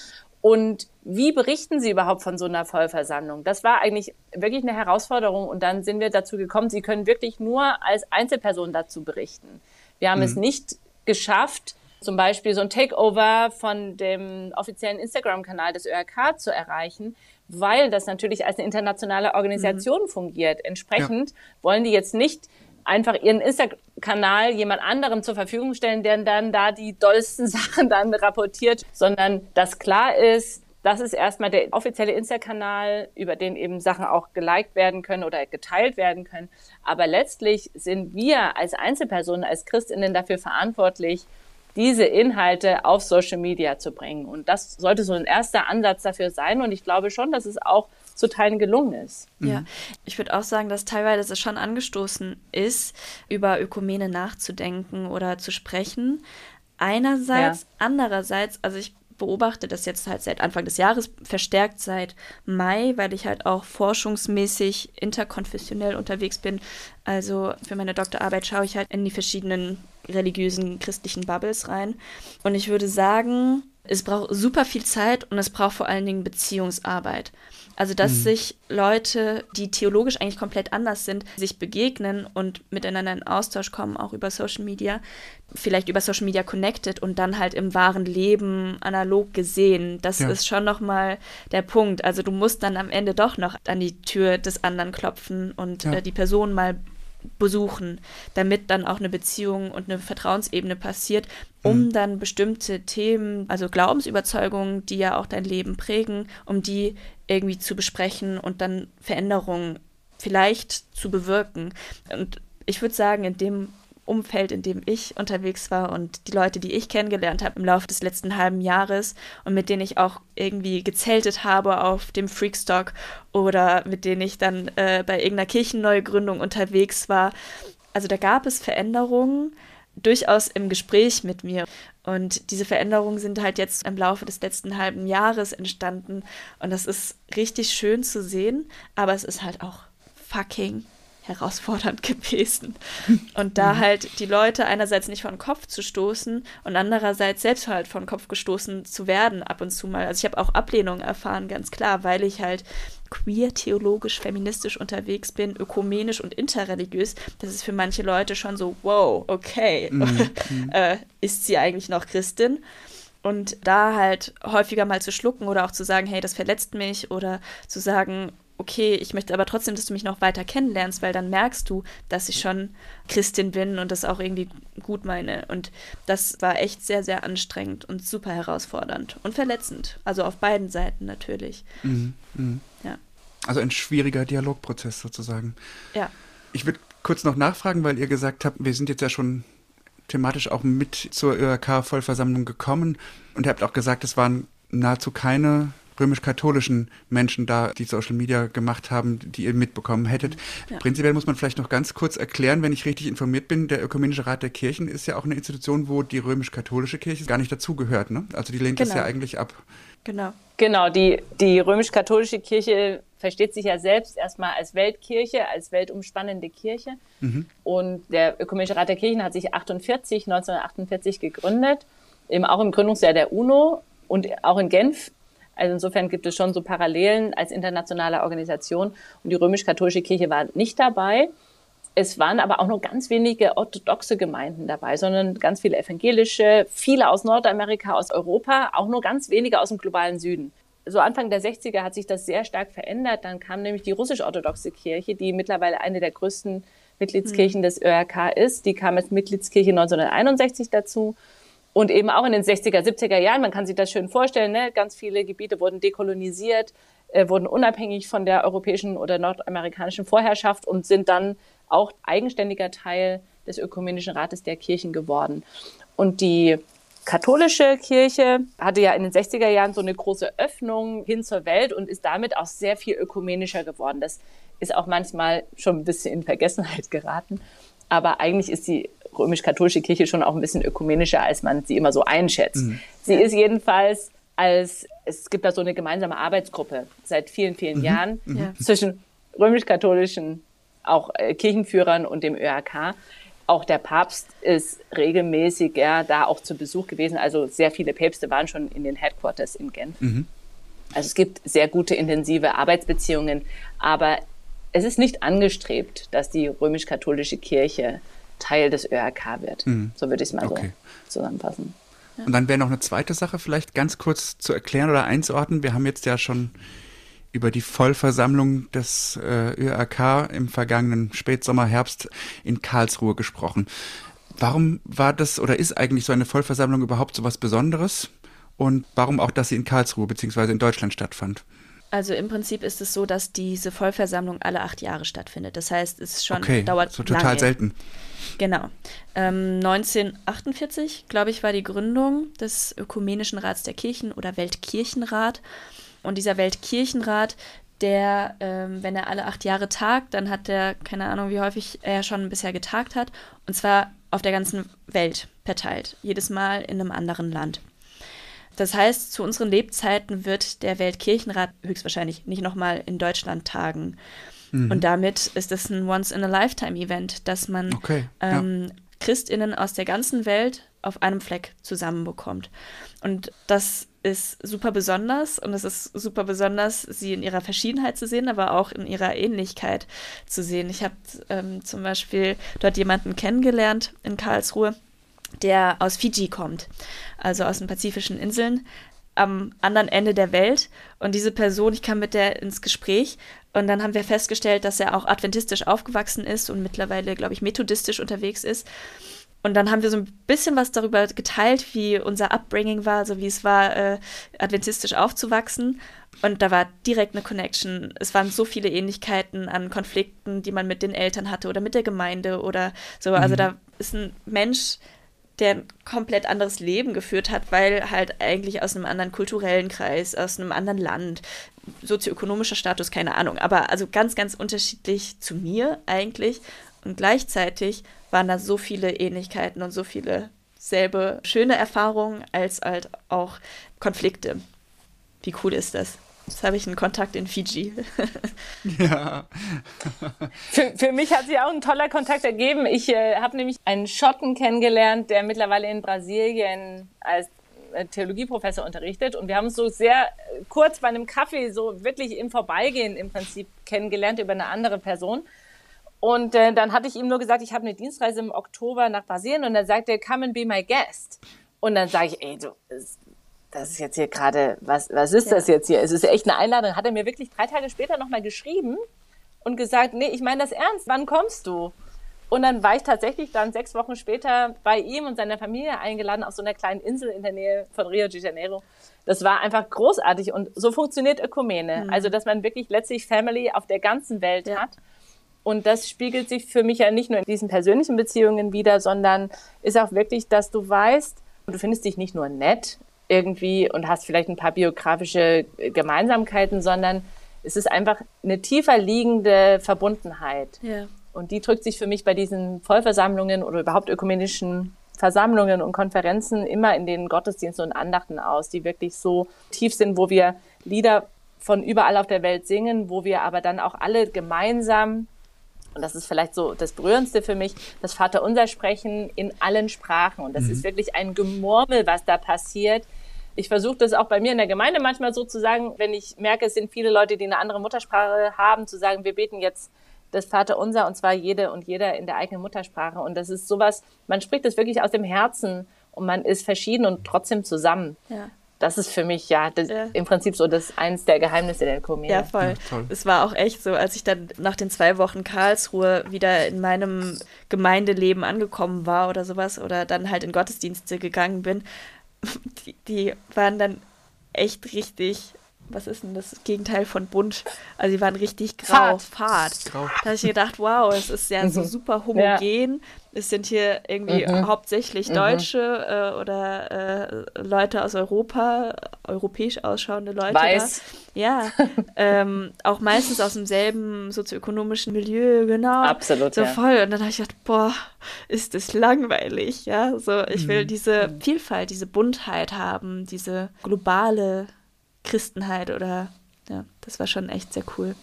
und wie berichten Sie überhaupt von so einer Vollversammlung? Das war eigentlich wirklich eine Herausforderung und dann sind wir dazu gekommen, Sie können wirklich nur als Einzelperson dazu berichten. Wir haben mhm. es nicht geschafft, zum Beispiel so ein Takeover von dem offiziellen Instagram-Kanal des ÖRK zu erreichen, weil das natürlich als eine internationale Organisation mhm. fungiert. Entsprechend ja. wollen die jetzt nicht einfach ihren Insta-Kanal jemand anderem zur Verfügung stellen, der dann da die dollsten Sachen dann rapportiert, sondern dass klar ist, das ist erstmal der offizielle Insta-Kanal, über den eben Sachen auch geliked werden können oder geteilt werden können. Aber letztlich sind wir als Einzelpersonen, als Christinnen dafür verantwortlich, diese Inhalte auf Social Media zu bringen. Und das sollte so ein erster Ansatz dafür sein. Und ich glaube schon, dass es auch zu Teilen gelungen ist. Ja, ich würde auch sagen, dass teilweise es schon angestoßen ist, über Ökumene nachzudenken oder zu sprechen. Einerseits, ja. andererseits, also ich beobachte das jetzt halt seit Anfang des Jahres, verstärkt seit Mai, weil ich halt auch forschungsmäßig interkonfessionell unterwegs bin. Also für meine Doktorarbeit schaue ich halt in die verschiedenen religiösen christlichen Bubbles rein. Und ich würde sagen, es braucht super viel Zeit und es braucht vor allen Dingen Beziehungsarbeit. Also, dass mhm. sich Leute, die theologisch eigentlich komplett anders sind, sich begegnen und miteinander in Austausch kommen, auch über Social Media, vielleicht über Social Media connected und dann halt im wahren Leben analog gesehen. Das ja. ist schon nochmal der Punkt. Also, du musst dann am Ende doch noch an die Tür des anderen klopfen und ja. äh, die Person mal besuchen, damit dann auch eine Beziehung und eine Vertrauensebene passiert, um mhm. dann bestimmte Themen, also Glaubensüberzeugungen, die ja auch dein Leben prägen, um die irgendwie zu besprechen und dann Veränderungen vielleicht zu bewirken. Und ich würde sagen, in dem Umfeld, in dem ich unterwegs war und die Leute, die ich kennengelernt habe im Laufe des letzten halben Jahres und mit denen ich auch irgendwie gezeltet habe auf dem Freakstock oder mit denen ich dann äh, bei irgendeiner Kirchenneugründung unterwegs war. Also da gab es Veränderungen durchaus im Gespräch mit mir. Und diese Veränderungen sind halt jetzt im Laufe des letzten halben Jahres entstanden. Und das ist richtig schön zu sehen, aber es ist halt auch fucking herausfordernd gewesen. Und da mhm. halt die Leute einerseits nicht vor den Kopf zu stoßen und andererseits selbst halt vor den Kopf gestoßen zu werden ab und zu mal. Also ich habe auch Ablehnung erfahren, ganz klar, weil ich halt queer, theologisch, feministisch unterwegs bin, ökumenisch und interreligiös. Das ist für manche Leute schon so, wow, okay, mhm. äh, ist sie eigentlich noch Christin? Und da halt häufiger mal zu schlucken oder auch zu sagen, hey, das verletzt mich oder zu sagen, okay, ich möchte aber trotzdem, dass du mich noch weiter kennenlernst, weil dann merkst du, dass ich schon Christin bin und das auch irgendwie gut meine. Und das war echt sehr, sehr anstrengend und super herausfordernd und verletzend. Also auf beiden Seiten natürlich. Mhm, mh. Ja. Also ein schwieriger Dialogprozess sozusagen. Ja. Ich würde kurz noch nachfragen, weil ihr gesagt habt, wir sind jetzt ja schon thematisch auch mit zur ÖRK-Vollversammlung gekommen und ihr habt auch gesagt, es waren nahezu keine römisch-katholischen Menschen da, die Social Media gemacht haben, die ihr mitbekommen hättet. Ja. Prinzipiell muss man vielleicht noch ganz kurz erklären, wenn ich richtig informiert bin, der Ökumenische Rat der Kirchen ist ja auch eine Institution, wo die römisch-katholische Kirche gar nicht dazugehört. Ne? Also die lehnt genau. das ja eigentlich ab. Genau. Genau, die, die römisch-katholische Kirche versteht sich ja selbst erstmal als Weltkirche, als weltumspannende Kirche. Mhm. Und der Ökumenische Rat der Kirchen hat sich 48, 1948 gegründet, eben auch im Gründungsjahr der UNO und auch in Genf also insofern gibt es schon so Parallelen als internationale Organisation. Und die römisch-katholische Kirche war nicht dabei. Es waren aber auch nur ganz wenige orthodoxe Gemeinden dabei, sondern ganz viele evangelische, viele aus Nordamerika, aus Europa, auch nur ganz wenige aus dem globalen Süden. So Anfang der 60er hat sich das sehr stark verändert. Dann kam nämlich die russisch-orthodoxe Kirche, die mittlerweile eine der größten Mitgliedskirchen hm. des ÖRK ist. Die kam als Mitgliedskirche 1961 dazu. Und eben auch in den 60er, 70er Jahren, man kann sich das schön vorstellen, ne? ganz viele Gebiete wurden dekolonisiert, äh, wurden unabhängig von der europäischen oder nordamerikanischen Vorherrschaft und sind dann auch eigenständiger Teil des Ökumenischen Rates der Kirchen geworden. Und die katholische Kirche hatte ja in den 60er Jahren so eine große Öffnung hin zur Welt und ist damit auch sehr viel ökumenischer geworden. Das ist auch manchmal schon ein bisschen in Vergessenheit geraten. Aber eigentlich ist die römisch-katholische Kirche schon auch ein bisschen ökumenischer, als man sie immer so einschätzt. Mhm. Sie ist jedenfalls als, es gibt da so eine gemeinsame Arbeitsgruppe seit vielen, vielen mhm. Jahren mhm. zwischen römisch-katholischen, auch äh, Kirchenführern und dem ÖRK. Auch der Papst ist regelmäßig ja, da auch zu Besuch gewesen. Also sehr viele Päpste waren schon in den Headquarters in Genf. Mhm. Also es gibt sehr gute, intensive Arbeitsbeziehungen, aber es ist nicht angestrebt, dass die römisch-katholische Kirche Teil des ÖRK wird. Mhm. So würde ich es mal okay. so zusammenfassen. Ja. Und dann wäre noch eine zweite Sache vielleicht ganz kurz zu erklären oder einzuordnen. Wir haben jetzt ja schon über die Vollversammlung des äh, ÖRK im vergangenen Spätsommer, Herbst in Karlsruhe gesprochen. Warum war das oder ist eigentlich so eine Vollversammlung überhaupt so was Besonderes? Und warum auch, dass sie in Karlsruhe bzw. in Deutschland stattfand? Also im Prinzip ist es so, dass diese Vollversammlung alle acht Jahre stattfindet. Das heißt, es schon okay, dauert so total lange. selten. Genau. Ähm, 1948, glaube ich, war die Gründung des Ökumenischen Rats der Kirchen oder Weltkirchenrat. Und dieser Weltkirchenrat, der, ähm, wenn er alle acht Jahre tagt, dann hat er, keine Ahnung, wie häufig er schon bisher getagt hat. Und zwar auf der ganzen Welt verteilt. Jedes Mal in einem anderen Land. Das heißt, zu unseren Lebzeiten wird der Weltkirchenrat höchstwahrscheinlich nicht nochmal in Deutschland tagen. Mhm. Und damit ist es ein Once-in-a-Lifetime-Event, dass man okay, ähm, ja. Christinnen aus der ganzen Welt auf einem Fleck zusammenbekommt. Und das ist super besonders und es ist super besonders, sie in ihrer Verschiedenheit zu sehen, aber auch in ihrer Ähnlichkeit zu sehen. Ich habe ähm, zum Beispiel dort jemanden kennengelernt in Karlsruhe, der aus Fiji kommt, also aus den pazifischen Inseln am anderen Ende der Welt. Und diese Person, ich kam mit der ins Gespräch und dann haben wir festgestellt, dass er auch adventistisch aufgewachsen ist und mittlerweile, glaube ich, methodistisch unterwegs ist. Und dann haben wir so ein bisschen was darüber geteilt, wie unser Upbringing war, so wie es war, äh, adventistisch aufzuwachsen. Und da war direkt eine Connection. Es waren so viele Ähnlichkeiten an Konflikten, die man mit den Eltern hatte oder mit der Gemeinde oder so. Also mhm. da ist ein Mensch, der ein komplett anderes Leben geführt hat, weil halt eigentlich aus einem anderen kulturellen Kreis, aus einem anderen Land, sozioökonomischer Status, keine Ahnung, aber also ganz, ganz unterschiedlich zu mir eigentlich. Und gleichzeitig waren da so viele Ähnlichkeiten und so viele selbe schöne Erfahrungen als halt auch Konflikte. Wie cool ist das? Jetzt habe ich einen Kontakt in Fiji. ja. für, für mich hat sich auch ein toller Kontakt ergeben. Ich äh, habe nämlich einen Schotten kennengelernt, der mittlerweile in Brasilien als äh, Theologieprofessor unterrichtet und wir haben uns so sehr äh, kurz bei einem Kaffee so wirklich im Vorbeigehen im Prinzip kennengelernt über eine andere Person. Und äh, dann hatte ich ihm nur gesagt, ich habe eine Dienstreise im Oktober nach Brasilien und dann sagte er, come and be my guest. Und dann sage ich, ey, du, das ist jetzt hier gerade, was, was ist ja. das jetzt hier? Es ist echt eine Einladung. Hat er mir wirklich drei Tage später nochmal geschrieben und gesagt, nee, ich meine das ernst, wann kommst du? Und dann war ich tatsächlich dann sechs Wochen später bei ihm und seiner Familie eingeladen auf so einer kleinen Insel in der Nähe von Rio de Janeiro. Das war einfach großartig und so funktioniert Ökumene. Mhm. Also, dass man wirklich letztlich Family auf der ganzen Welt ja. hat. Und das spiegelt sich für mich ja nicht nur in diesen persönlichen Beziehungen wieder, sondern ist auch wirklich, dass du weißt, du findest dich nicht nur nett irgendwie und hast vielleicht ein paar biografische Gemeinsamkeiten, sondern es ist einfach eine tiefer liegende Verbundenheit. Ja. Und die drückt sich für mich bei diesen Vollversammlungen oder überhaupt ökumenischen Versammlungen und Konferenzen immer in den Gottesdiensten und Andachten aus, die wirklich so tief sind, wo wir Lieder von überall auf der Welt singen, wo wir aber dann auch alle gemeinsam und das ist vielleicht so das Berührendste für mich, das Vaterunser sprechen in allen Sprachen. Und das mhm. ist wirklich ein Gemurmel, was da passiert. Ich versuche das auch bei mir in der Gemeinde manchmal so zu sagen, wenn ich merke, es sind viele Leute, die eine andere Muttersprache haben, zu sagen, wir beten jetzt das Vaterunser und zwar jede und jeder in der eigenen Muttersprache. Und das ist sowas, man spricht das wirklich aus dem Herzen und man ist verschieden und trotzdem zusammen. Ja das ist für mich ja, das, ja, im Prinzip so das eins der Geheimnisse der Komödie. Ja, voll. Ja, es war auch echt so, als ich dann nach den zwei Wochen Karlsruhe wieder in meinem Gemeindeleben angekommen war oder sowas oder dann halt in Gottesdienste gegangen bin, die, die waren dann echt richtig was ist denn das Gegenteil von bunt? Also die waren richtig grau, fad. Grau. Da habe ich gedacht, wow, es ist ja so mhm. super homogen. Ja. Es sind hier irgendwie mhm. hauptsächlich mhm. Deutsche äh, oder äh, Leute aus Europa, europäisch ausschauende Leute. Weiß. Da. Ja, ähm, auch meistens aus demselben sozioökonomischen Milieu, genau. Absolut. So ja. voll. Und dann habe ich gedacht, boah, ist das langweilig, ja. So, ich will mhm. diese Vielfalt, diese Buntheit haben, diese globale Christenheit oder ja, das war schon echt sehr cool.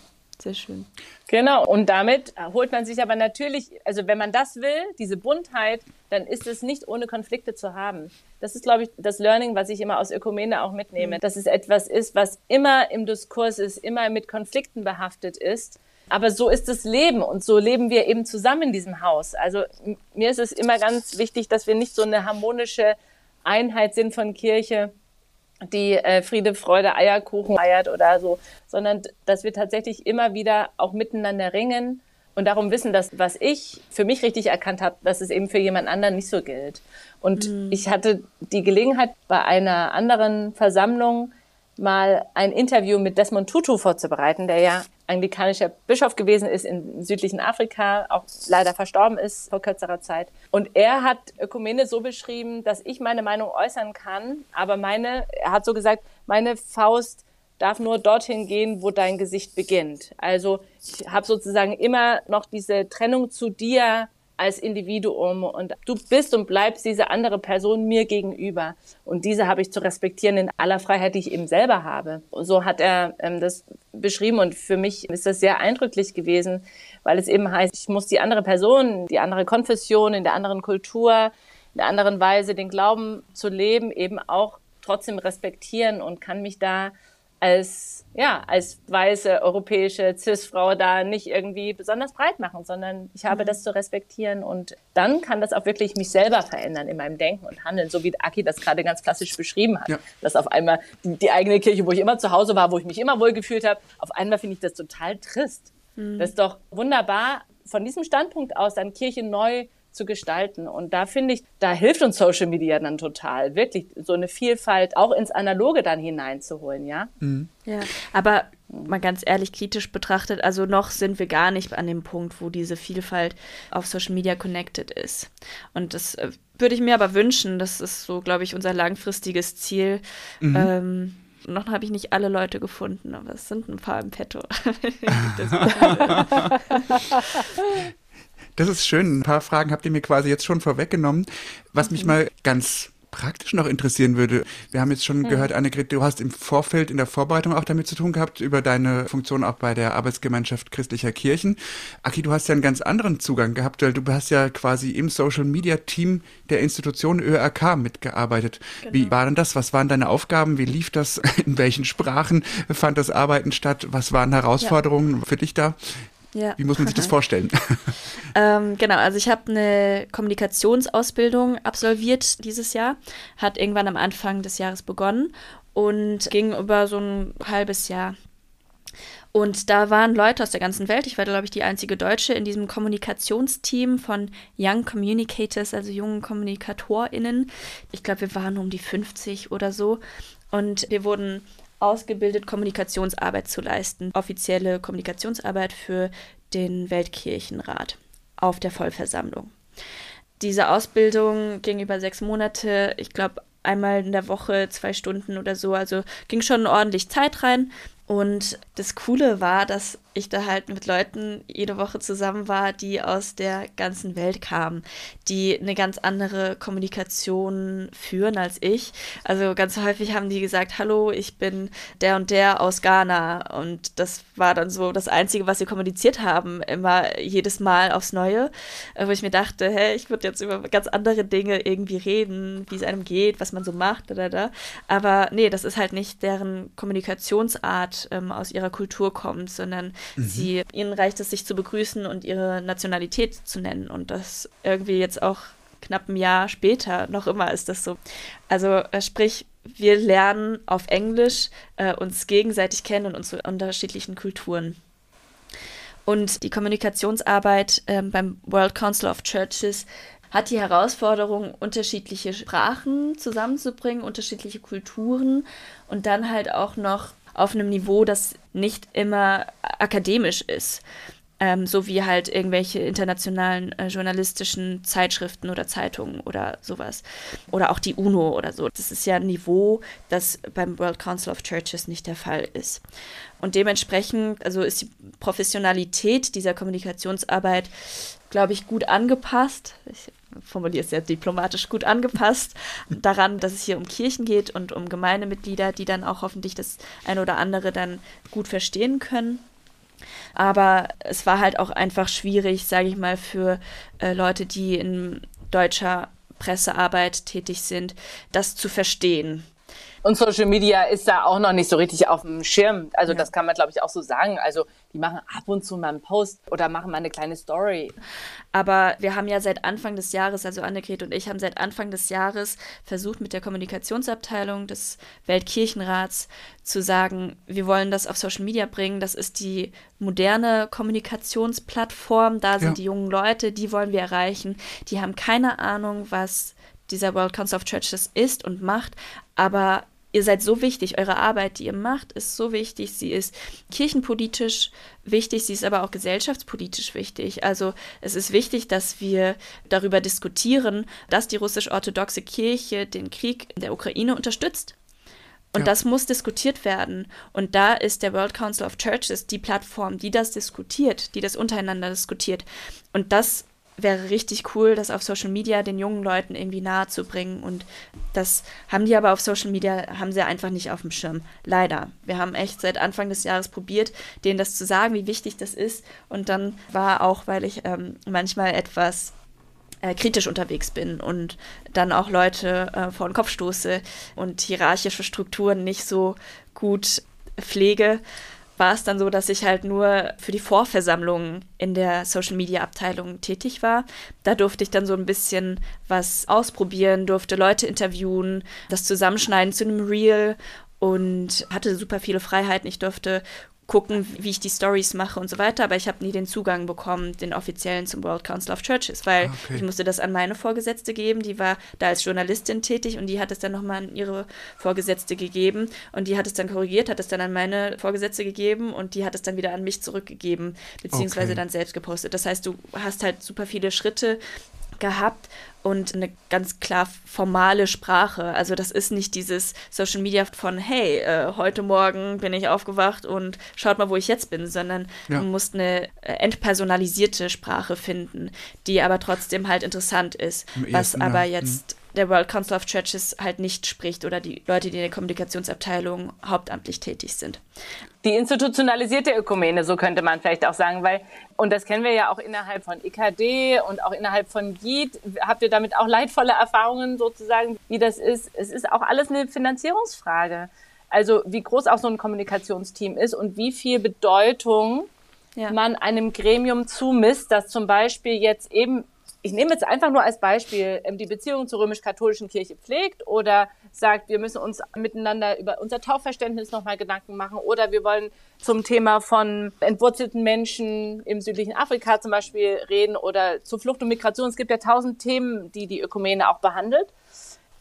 Sehr schön. Genau, und damit holt man sich aber natürlich, also wenn man das will, diese Buntheit, dann ist es nicht ohne Konflikte zu haben. Das ist, glaube ich, das Learning, was ich immer aus Ökumene auch mitnehme, mhm. dass es etwas ist, was immer im Diskurs ist, immer mit Konflikten behaftet ist. Aber so ist das Leben und so leben wir eben zusammen in diesem Haus. Also mir ist es immer ganz wichtig, dass wir nicht so eine harmonische Einheit sind von Kirche, die äh, Friede, Freude, Eierkuchen eiert oder so, sondern dass wir tatsächlich immer wieder auch miteinander ringen und darum wissen, dass was ich für mich richtig erkannt habe, dass es eben für jemand anderen nicht so gilt. Und mhm. ich hatte die Gelegenheit bei einer anderen Versammlung mal ein Interview mit Desmond Tutu vorzubereiten, der ja anglikanischer Bischof gewesen ist in südlichen Afrika, auch leider verstorben ist vor kürzerer Zeit. Und er hat Ökumene so beschrieben, dass ich meine Meinung äußern kann, aber meine, er hat so gesagt, meine Faust darf nur dorthin gehen, wo dein Gesicht beginnt. Also ich habe sozusagen immer noch diese Trennung zu dir als Individuum und du bist und bleibst diese andere Person mir gegenüber. Und diese habe ich zu respektieren in aller Freiheit, die ich eben selber habe. Und so hat er ähm, das beschrieben und für mich ist das sehr eindrücklich gewesen, weil es eben heißt, ich muss die andere Person, die andere Konfession, in der anderen Kultur, in der anderen Weise den Glauben zu leben, eben auch trotzdem respektieren und kann mich da als, ja, als weiße europäische Cis-Frau da nicht irgendwie besonders breit machen, sondern ich habe mhm. das zu respektieren und dann kann das auch wirklich mich selber verändern in meinem Denken und Handeln, so wie Aki das gerade ganz klassisch beschrieben hat. Ja. Dass auf einmal die, die, eigene Kirche, wo ich immer zu Hause war, wo ich mich immer wohl gefühlt habe, auf einmal finde ich das total trist. Mhm. Das ist doch wunderbar, von diesem Standpunkt aus dann Kirche neu zu gestalten. Und da finde ich, da hilft uns Social Media dann total, wirklich so eine Vielfalt auch ins Analoge dann hineinzuholen, ja. Mhm. Ja, aber mal ganz ehrlich kritisch betrachtet, also noch sind wir gar nicht an dem Punkt, wo diese Vielfalt auf Social Media connected ist. Und das äh, würde ich mir aber wünschen, das ist so, glaube ich, unser langfristiges Ziel. Mhm. Ähm, noch habe ich nicht alle Leute gefunden, aber es sind ein paar im Petto. Das ist schön. Ein paar Fragen habt ihr mir quasi jetzt schon vorweggenommen. Was mich mhm. mal ganz praktisch noch interessieren würde. Wir haben jetzt schon mhm. gehört, Annegret, du hast im Vorfeld in der Vorbereitung auch damit zu tun gehabt, über deine Funktion auch bei der Arbeitsgemeinschaft christlicher Kirchen. Aki, du hast ja einen ganz anderen Zugang gehabt, weil du hast ja quasi im Social Media Team der Institution ÖRK mitgearbeitet. Genau. Wie war denn das? Was waren deine Aufgaben? Wie lief das? In welchen Sprachen fand das Arbeiten statt? Was waren Herausforderungen ja. für dich da? Ja. Wie muss man sich das vorstellen? ähm, genau, also ich habe eine Kommunikationsausbildung absolviert dieses Jahr, hat irgendwann am Anfang des Jahres begonnen und ging über so ein halbes Jahr. Und da waren Leute aus der ganzen Welt. Ich war, glaube ich, die einzige Deutsche in diesem Kommunikationsteam von Young Communicators, also jungen KommunikatorInnen. Ich glaube, wir waren um die 50 oder so. Und wir wurden ausgebildet, Kommunikationsarbeit zu leisten. Offizielle Kommunikationsarbeit für den Weltkirchenrat auf der Vollversammlung. Diese Ausbildung ging über sechs Monate, ich glaube einmal in der Woche zwei Stunden oder so, also ging schon ordentlich Zeit rein. Und das Coole war, dass ich da halt mit Leuten jede Woche zusammen war, die aus der ganzen Welt kamen, die eine ganz andere Kommunikation führen als ich. Also ganz häufig haben die gesagt, hallo, ich bin der und der aus Ghana. Und das war dann so das Einzige, was sie kommuniziert haben, immer jedes Mal aufs Neue, wo ich mir dachte, hey, ich würde jetzt über ganz andere Dinge irgendwie reden, wie es einem geht, was man so macht, da, da, da. Aber nee, das ist halt nicht deren Kommunikationsart ähm, aus ihrer Kultur kommt, sondern Mhm. Sie, ihnen reicht es, sich zu begrüßen und ihre Nationalität zu nennen. Und das irgendwie jetzt auch knapp ein Jahr später, noch immer ist das so. Also äh, sprich, wir lernen auf Englisch äh, uns gegenseitig kennen und unsere unterschiedlichen Kulturen. Und die Kommunikationsarbeit äh, beim World Council of Churches hat die Herausforderung, unterschiedliche Sprachen zusammenzubringen, unterschiedliche Kulturen und dann halt auch noch auf einem Niveau, das nicht immer akademisch ist. Ähm, so wie halt irgendwelche internationalen äh, journalistischen Zeitschriften oder Zeitungen oder sowas. Oder auch die UNO oder so. Das ist ja ein Niveau, das beim World Council of Churches nicht der Fall ist. Und dementsprechend, also ist die Professionalität dieser Kommunikationsarbeit, glaube ich, gut angepasst. Ich formuliere es sehr diplomatisch, gut angepasst daran, dass es hier um Kirchen geht und um Gemeindemitglieder, die dann auch hoffentlich das eine oder andere dann gut verstehen können. Aber es war halt auch einfach schwierig, sage ich mal, für äh, Leute, die in deutscher Pressearbeit tätig sind, das zu verstehen. Und Social Media ist da auch noch nicht so richtig auf dem Schirm. Also ja. das kann man, glaube ich, auch so sagen. Also die machen ab und zu mal einen Post oder machen mal eine kleine Story. Aber wir haben ja seit Anfang des Jahres, also Annegret und ich haben seit Anfang des Jahres versucht, mit der Kommunikationsabteilung des Weltkirchenrats zu sagen, wir wollen das auf Social Media bringen. Das ist die moderne Kommunikationsplattform. Da sind ja. die jungen Leute, die wollen wir erreichen. Die haben keine Ahnung, was dieser World Council of Churches ist und macht, aber ihr seid so wichtig, eure Arbeit, die ihr macht, ist so wichtig. Sie ist kirchenpolitisch wichtig, sie ist aber auch gesellschaftspolitisch wichtig. Also es ist wichtig, dass wir darüber diskutieren, dass die russisch-orthodoxe Kirche den Krieg in der Ukraine unterstützt. Und ja. das muss diskutiert werden. Und da ist der World Council of Churches die Plattform, die das diskutiert, die das untereinander diskutiert. Und das wäre richtig cool, das auf Social Media den jungen Leuten irgendwie nahe zu bringen. Und das haben die aber auf Social Media, haben sie einfach nicht auf dem Schirm. Leider. Wir haben echt seit Anfang des Jahres probiert, denen das zu sagen, wie wichtig das ist. Und dann war auch, weil ich ähm, manchmal etwas äh, kritisch unterwegs bin und dann auch Leute äh, vor den Kopf stoße und hierarchische Strukturen nicht so gut pflege, war es dann so, dass ich halt nur für die Vorversammlungen in der Social Media Abteilung tätig war. Da durfte ich dann so ein bisschen was ausprobieren, durfte Leute interviewen, das zusammenschneiden zu einem Reel und hatte super viele Freiheiten. Ich durfte gucken, wie ich die Stories mache und so weiter, aber ich habe nie den Zugang bekommen, den offiziellen zum World Council of Churches, weil ah, okay. ich musste das an meine Vorgesetzte geben, die war da als Journalistin tätig und die hat es dann nochmal an ihre Vorgesetzte gegeben und die hat es dann korrigiert, hat es dann an meine Vorgesetzte gegeben und die hat es dann wieder an mich zurückgegeben, beziehungsweise okay. dann selbst gepostet. Das heißt, du hast halt super viele Schritte gehabt und eine ganz klar formale Sprache. Also das ist nicht dieses Social Media von, hey, äh, heute Morgen bin ich aufgewacht und schaut mal, wo ich jetzt bin, sondern ja. du musst eine äh, entpersonalisierte Sprache finden, die aber trotzdem halt interessant ist, Im was ersten, aber ja. jetzt hm der World Council of Churches halt nicht spricht oder die Leute, die in der Kommunikationsabteilung hauptamtlich tätig sind. Die institutionalisierte Ökumene, so könnte man vielleicht auch sagen, weil, und das kennen wir ja auch innerhalb von IKD und auch innerhalb von GIT, habt ihr damit auch leidvolle Erfahrungen sozusagen, wie das ist. Es ist auch alles eine Finanzierungsfrage. Also wie groß auch so ein Kommunikationsteam ist und wie viel Bedeutung ja. man einem Gremium zumisst, das zum Beispiel jetzt eben ich nehme jetzt einfach nur als Beispiel ähm, die Beziehung zur römisch-katholischen Kirche pflegt oder sagt, wir müssen uns miteinander über unser Taufverständnis nochmal Gedanken machen oder wir wollen zum Thema von entwurzelten Menschen im südlichen Afrika zum Beispiel reden oder zu Flucht und Migration. Es gibt ja tausend Themen, die die Ökumene auch behandelt.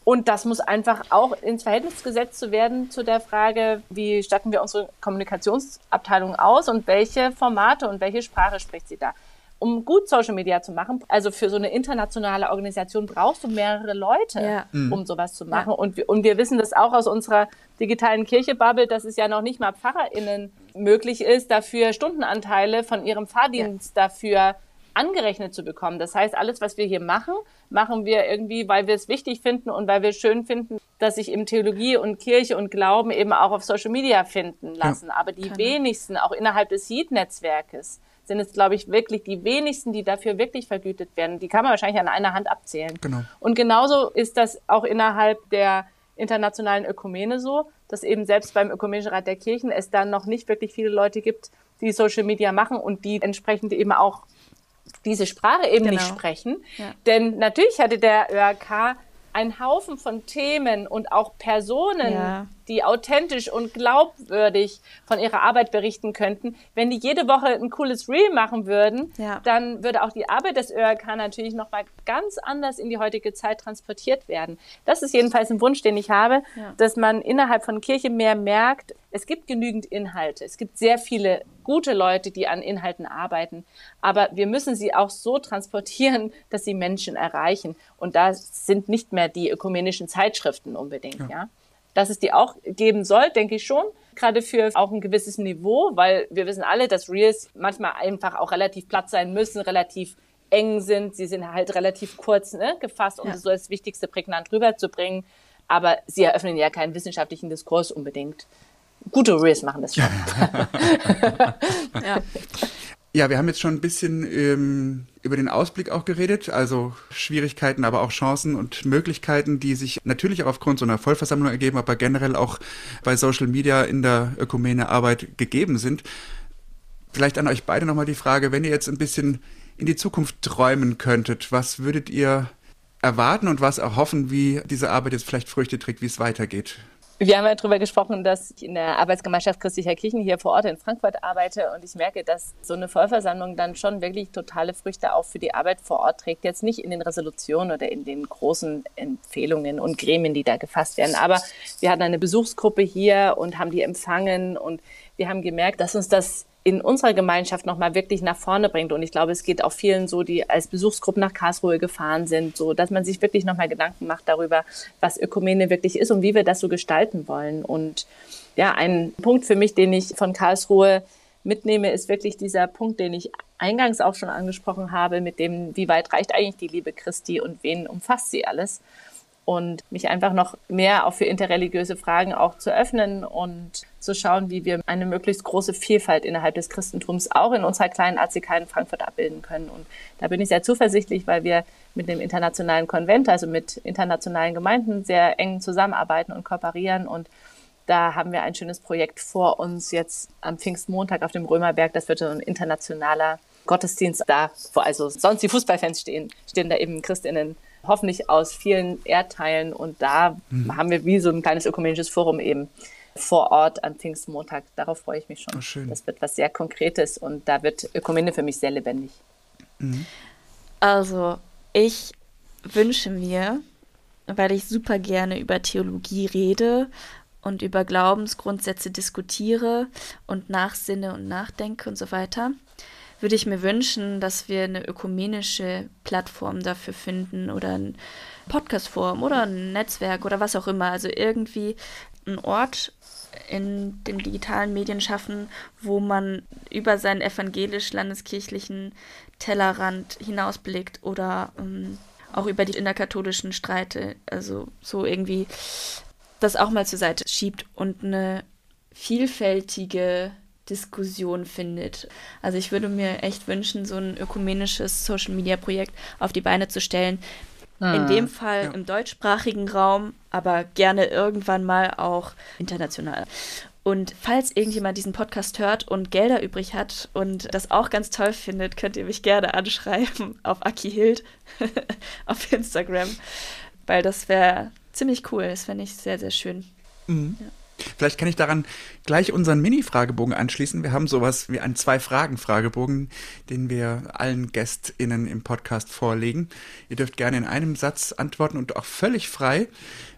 Und das muss einfach auch ins Verhältnis gesetzt werden zu der Frage, wie statten wir unsere Kommunikationsabteilung aus und welche Formate und welche Sprache spricht sie da um gut Social Media zu machen, also für so eine internationale Organisation brauchst du mehrere Leute, ja. Mhm. um sowas zu machen. Ja. Und, wir, und wir wissen das auch aus unserer digitalen Kirche-Bubble, dass es ja noch nicht mal PfarrerInnen möglich ist, dafür Stundenanteile von ihrem Fahrdienst ja. dafür angerechnet zu bekommen. Das heißt, alles, was wir hier machen, machen wir irgendwie, weil wir es wichtig finden und weil wir schön finden, dass sich eben Theologie und Kirche und Glauben eben auch auf Social Media finden lassen. Aber die genau. wenigsten, auch innerhalb des Heat-Netzwerkes, sind es, glaube ich, wirklich die wenigsten, die dafür wirklich vergütet werden. Die kann man wahrscheinlich an einer Hand abzählen. Genau. Und genauso ist das auch innerhalb der internationalen Ökumene so, dass eben selbst beim Ökumenischen Rat der Kirchen es dann noch nicht wirklich viele Leute gibt, die Social Media machen und die entsprechend eben auch diese Sprache eben genau. nicht sprechen. Ja. Denn natürlich hatte der ÖRK einen Haufen von Themen und auch Personen, ja. die authentisch und glaubwürdig von ihrer Arbeit berichten könnten. Wenn die jede Woche ein cooles Reel machen würden, ja. dann würde auch die Arbeit des ÖRK natürlich nochmal ganz anders in die heutige Zeit transportiert werden. Das ist jedenfalls ein Wunsch, den ich habe, ja. dass man innerhalb von Kirche mehr merkt, es gibt genügend Inhalte. Es gibt sehr viele gute Leute, die an Inhalten arbeiten. Aber wir müssen sie auch so transportieren, dass sie Menschen erreichen. Und da sind nicht mehr die ökumenischen Zeitschriften unbedingt, ja. ja. Dass es die auch geben soll, denke ich schon. Gerade für auch ein gewisses Niveau, weil wir wissen alle, dass Reels manchmal einfach auch relativ platt sein müssen, relativ eng sind. Sie sind halt relativ kurz ne, gefasst, um ja. so das Wichtigste prägnant rüberzubringen. Aber sie eröffnen ja keinen wissenschaftlichen Diskurs unbedingt gute Reels machen das schon. ja. Ja, wir haben jetzt schon ein bisschen ähm, über den Ausblick auch geredet, also Schwierigkeiten, aber auch Chancen und Möglichkeiten, die sich natürlich auch aufgrund so einer Vollversammlung ergeben, aber generell auch bei Social Media in der Ökumene-Arbeit gegeben sind. Vielleicht an euch beide nochmal die Frage, wenn ihr jetzt ein bisschen in die Zukunft träumen könntet, was würdet ihr erwarten und was erhoffen, wie diese Arbeit jetzt vielleicht Früchte trägt, wie es weitergeht? Wir haben ja darüber gesprochen, dass ich in der Arbeitsgemeinschaft christlicher Kirchen hier vor Ort in Frankfurt arbeite. Und ich merke, dass so eine Vollversammlung dann schon wirklich totale Früchte auch für die Arbeit vor Ort trägt. Jetzt nicht in den Resolutionen oder in den großen Empfehlungen und Gremien, die da gefasst werden, aber wir hatten eine Besuchsgruppe hier und haben die empfangen. Und wir haben gemerkt, dass uns das in unserer Gemeinschaft nochmal wirklich nach vorne bringt. Und ich glaube, es geht auch vielen so, die als Besuchsgruppe nach Karlsruhe gefahren sind, so, dass man sich wirklich nochmal Gedanken macht darüber, was Ökumene wirklich ist und wie wir das so gestalten wollen. Und ja, ein Punkt für mich, den ich von Karlsruhe mitnehme, ist wirklich dieser Punkt, den ich eingangs auch schon angesprochen habe, mit dem, wie weit reicht eigentlich die Liebe Christi und wen umfasst sie alles? und mich einfach noch mehr auch für interreligiöse Fragen auch zu öffnen und zu schauen, wie wir eine möglichst große Vielfalt innerhalb des Christentums auch in unserer kleinen ACK in Frankfurt abbilden können. Und da bin ich sehr zuversichtlich, weil wir mit dem internationalen Konvent, also mit internationalen Gemeinden sehr eng zusammenarbeiten und kooperieren und da haben wir ein schönes Projekt vor uns jetzt am Pfingstmontag auf dem Römerberg. Das wird so ein internationaler Gottesdienst da, wo also sonst die Fußballfans stehen, stehen da eben Christinnen hoffentlich aus vielen Erdteilen. Und da mhm. haben wir wie so ein kleines ökumenisches Forum eben vor Ort am Pfingstmontag. Darauf freue ich mich schon. Oh, das wird was sehr Konkretes und da wird Ökumene für mich sehr lebendig. Mhm. Also, ich wünsche mir, weil ich super gerne über Theologie rede und über Glaubensgrundsätze diskutiere und nachsinne und nachdenke und so weiter, würde ich mir wünschen, dass wir eine ökumenische Plattform dafür finden oder ein Podcastforum oder ein Netzwerk oder was auch immer. Also irgendwie ein Ort in den digitalen Medien schaffen, wo man über seinen evangelisch-landeskirchlichen Tellerrand hinausblickt oder ähm, auch über die innerkatholischen Streite, also so irgendwie das auch mal zur Seite schiebt und eine vielfältige Diskussion findet. Also ich würde mir echt wünschen, so ein ökumenisches Social-Media-Projekt auf die Beine zu stellen. Ah, In dem Fall ja. im deutschsprachigen Raum, aber gerne irgendwann mal auch international. Und falls irgendjemand diesen Podcast hört und Gelder übrig hat und das auch ganz toll findet, könnt ihr mich gerne anschreiben auf Aki Hild auf Instagram, weil das wäre ziemlich cool. Das fände ich sehr, sehr schön. Mhm. Ja. Vielleicht kann ich daran gleich unseren Mini-Fragebogen anschließen. Wir haben sowas wie einen Zwei-Fragen-Fragebogen, den wir allen GästInnen im Podcast vorlegen. Ihr dürft gerne in einem Satz antworten und auch völlig frei,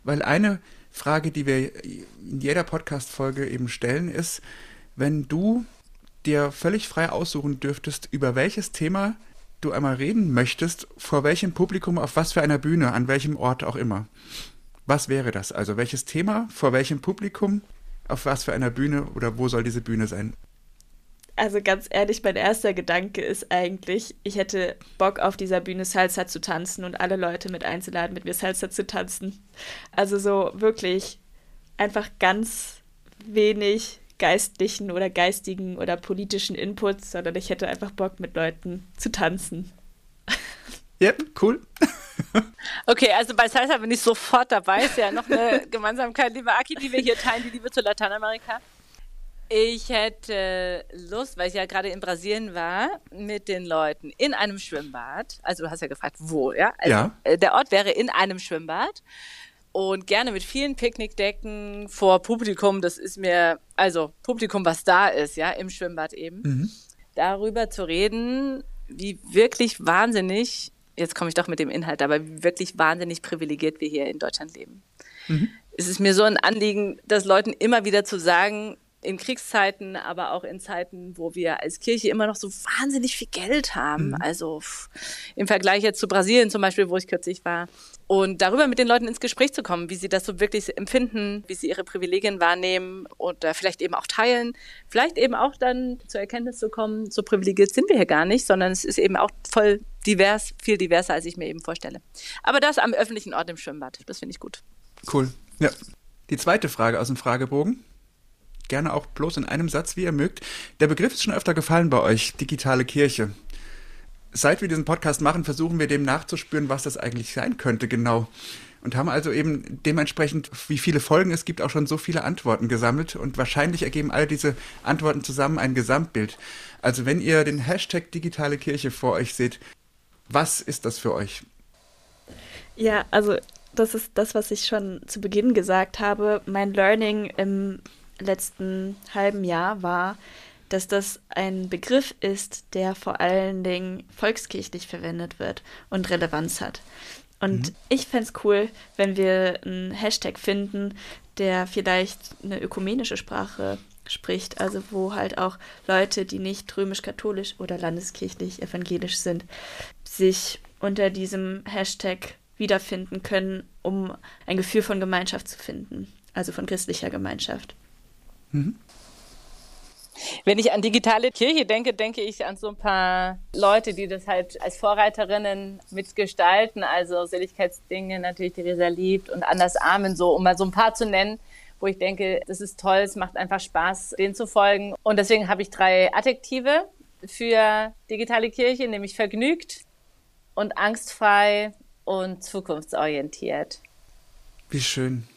weil eine Frage, die wir in jeder Podcast-Folge eben stellen, ist, wenn du dir völlig frei aussuchen dürftest, über welches Thema du einmal reden möchtest, vor welchem Publikum, auf was für einer Bühne, an welchem Ort auch immer. Was wäre das? Also welches Thema, vor welchem Publikum, auf was für einer Bühne oder wo soll diese Bühne sein? Also ganz ehrlich, mein erster Gedanke ist eigentlich, ich hätte Bock auf dieser Bühne Salsa zu tanzen und alle Leute mit einzuladen, mit mir Salsa zu tanzen. Also so wirklich einfach ganz wenig geistlichen oder geistigen oder politischen Inputs, sondern ich hätte einfach Bock mit Leuten zu tanzen. Yep, cool. Okay, also bei Salsa bin ich sofort dabei. Ist ja noch eine Gemeinsamkeit, liebe Aki, die wir hier teilen, die Liebe zu Lateinamerika. Ich hätte Lust, weil ich ja gerade in Brasilien war, mit den Leuten in einem Schwimmbad. Also du hast ja gefragt, wo, ja? Also, ja. Äh, der Ort wäre in einem Schwimmbad und gerne mit vielen Picknickdecken vor Publikum. Das ist mir, also Publikum, was da ist, ja, im Schwimmbad eben. Mhm. Darüber zu reden, wie wirklich wahnsinnig jetzt komme ich doch mit dem Inhalt, aber wie wirklich wahnsinnig privilegiert wir hier in Deutschland leben. Mhm. Es ist mir so ein Anliegen, das Leuten immer wieder zu sagen, in Kriegszeiten, aber auch in Zeiten, wo wir als Kirche immer noch so wahnsinnig viel Geld haben. Mhm. Also im Vergleich jetzt zu Brasilien zum Beispiel, wo ich kürzlich war, und darüber mit den Leuten ins Gespräch zu kommen, wie sie das so wirklich empfinden, wie sie ihre Privilegien wahrnehmen oder vielleicht eben auch teilen, vielleicht eben auch dann zur Erkenntnis zu kommen, so privilegiert sind wir hier gar nicht, sondern es ist eben auch voll divers, viel diverser, als ich mir eben vorstelle. Aber das am öffentlichen Ort im Schwimmbad, das finde ich gut. Cool. Ja. Die zweite Frage aus dem Fragebogen. gerne auch bloß in einem Satz, wie ihr mögt. Der Begriff ist schon öfter gefallen bei euch, digitale Kirche. Seit wir diesen Podcast machen, versuchen wir dem nachzuspüren, was das eigentlich sein könnte genau. Und haben also eben dementsprechend, wie viele Folgen es gibt, auch schon so viele Antworten gesammelt. Und wahrscheinlich ergeben all diese Antworten zusammen ein Gesamtbild. Also wenn ihr den Hashtag digitale Kirche vor euch seht, was ist das für euch? Ja, also das ist das, was ich schon zu Beginn gesagt habe. Mein Learning im letzten halben Jahr war, dass das ein Begriff ist, der vor allen Dingen volkskirchlich verwendet wird und Relevanz hat. Und mhm. ich fände es cool, wenn wir einen Hashtag finden, der vielleicht eine ökumenische Sprache spricht, also wo halt auch Leute, die nicht römisch-katholisch oder landeskirchlich evangelisch sind, sich unter diesem Hashtag wiederfinden können, um ein Gefühl von Gemeinschaft zu finden, also von christlicher Gemeinschaft. Mhm. Wenn ich an digitale Kirche denke, denke ich an so ein paar Leute, die das halt als Vorreiterinnen mitgestalten. Also Seligkeitsdinge, natürlich Theresa liebt und Anders Amen, so, um mal so ein paar zu nennen, wo ich denke, das ist toll, es macht einfach Spaß, denen zu folgen. Und deswegen habe ich drei Adjektive für digitale Kirche, nämlich vergnügt und angstfrei und zukunftsorientiert. Wie schön.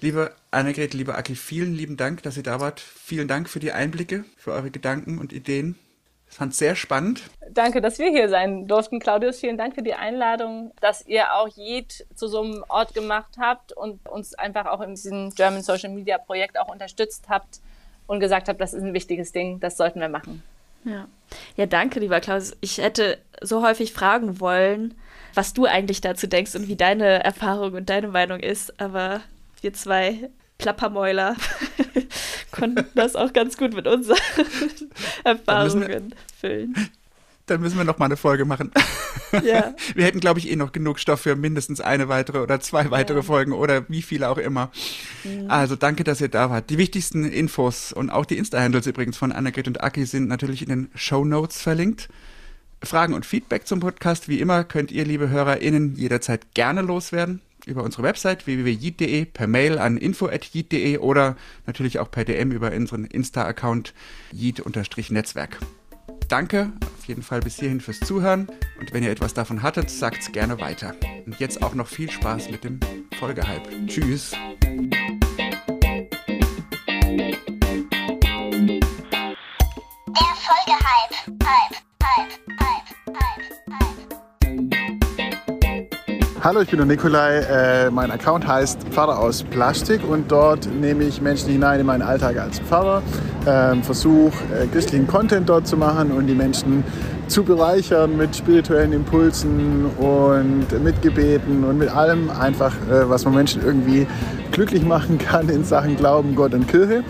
Liebe Annegret, lieber Aki, vielen lieben Dank, dass ihr da wart. Vielen Dank für die Einblicke, für eure Gedanken und Ideen. Ich fand es sehr spannend. Danke, dass wir hier sein durften. Claudius, vielen Dank für die Einladung, dass ihr auch Jed zu so einem Ort gemacht habt und uns einfach auch in diesem German Social Media Projekt auch unterstützt habt und gesagt habt, das ist ein wichtiges Ding, das sollten wir machen. Ja, ja danke, lieber Klaus. Ich hätte so häufig fragen wollen, was du eigentlich dazu denkst und wie deine Erfahrung und deine Meinung ist, aber wir zwei Plappermäuler konnten das auch ganz gut mit unseren Erfahrungen füllen. Dann müssen wir noch mal eine Folge machen. Ja. Wir hätten, glaube ich, eh noch genug Stoff für mindestens eine weitere oder zwei weitere ja. Folgen oder wie viele auch immer. Mhm. Also danke, dass ihr da wart. Die wichtigsten Infos und auch die Insta-Handles übrigens von Annegret und Aki sind natürlich in den Show Notes verlinkt. Fragen und Feedback zum Podcast, wie immer, könnt ihr, liebe HörerInnen, jederzeit gerne loswerden über unsere Website www.jit.de, per Mail an info.jit.de oder natürlich auch per DM über unseren Insta-Account jit-netzwerk. Danke auf jeden Fall bis hierhin fürs Zuhören und wenn ihr etwas davon hattet, sagt es gerne weiter. Und jetzt auch noch viel Spaß mit dem Folgehype. Tschüss. Der Folgehype. Hype, Hype, Hype, Hype. Hallo, ich bin der Nikolai. Äh, mein Account heißt Pfarrer aus Plastik und dort nehme ich Menschen hinein in meinen Alltag als Pfarrer, ähm, versuche äh, christlichen Content dort zu machen und die Menschen zu bereichern mit spirituellen Impulsen und mit Gebeten und mit allem einfach, äh, was man Menschen irgendwie glücklich machen kann in Sachen Glauben, Gott und Kirche.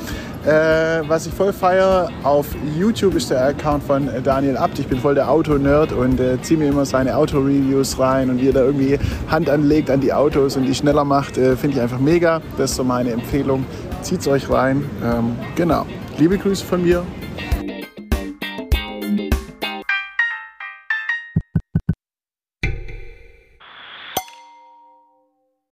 Äh, was ich voll feiere, auf YouTube ist der Account von Daniel Abt. Ich bin voll der Auto-Nerd und äh, ziehe mir immer seine Auto-Reviews rein und wie er da irgendwie Hand anlegt an die Autos und die schneller macht, äh, finde ich einfach mega. Das ist so meine Empfehlung. Zieht's euch rein. Ähm, genau. Liebe Grüße von mir.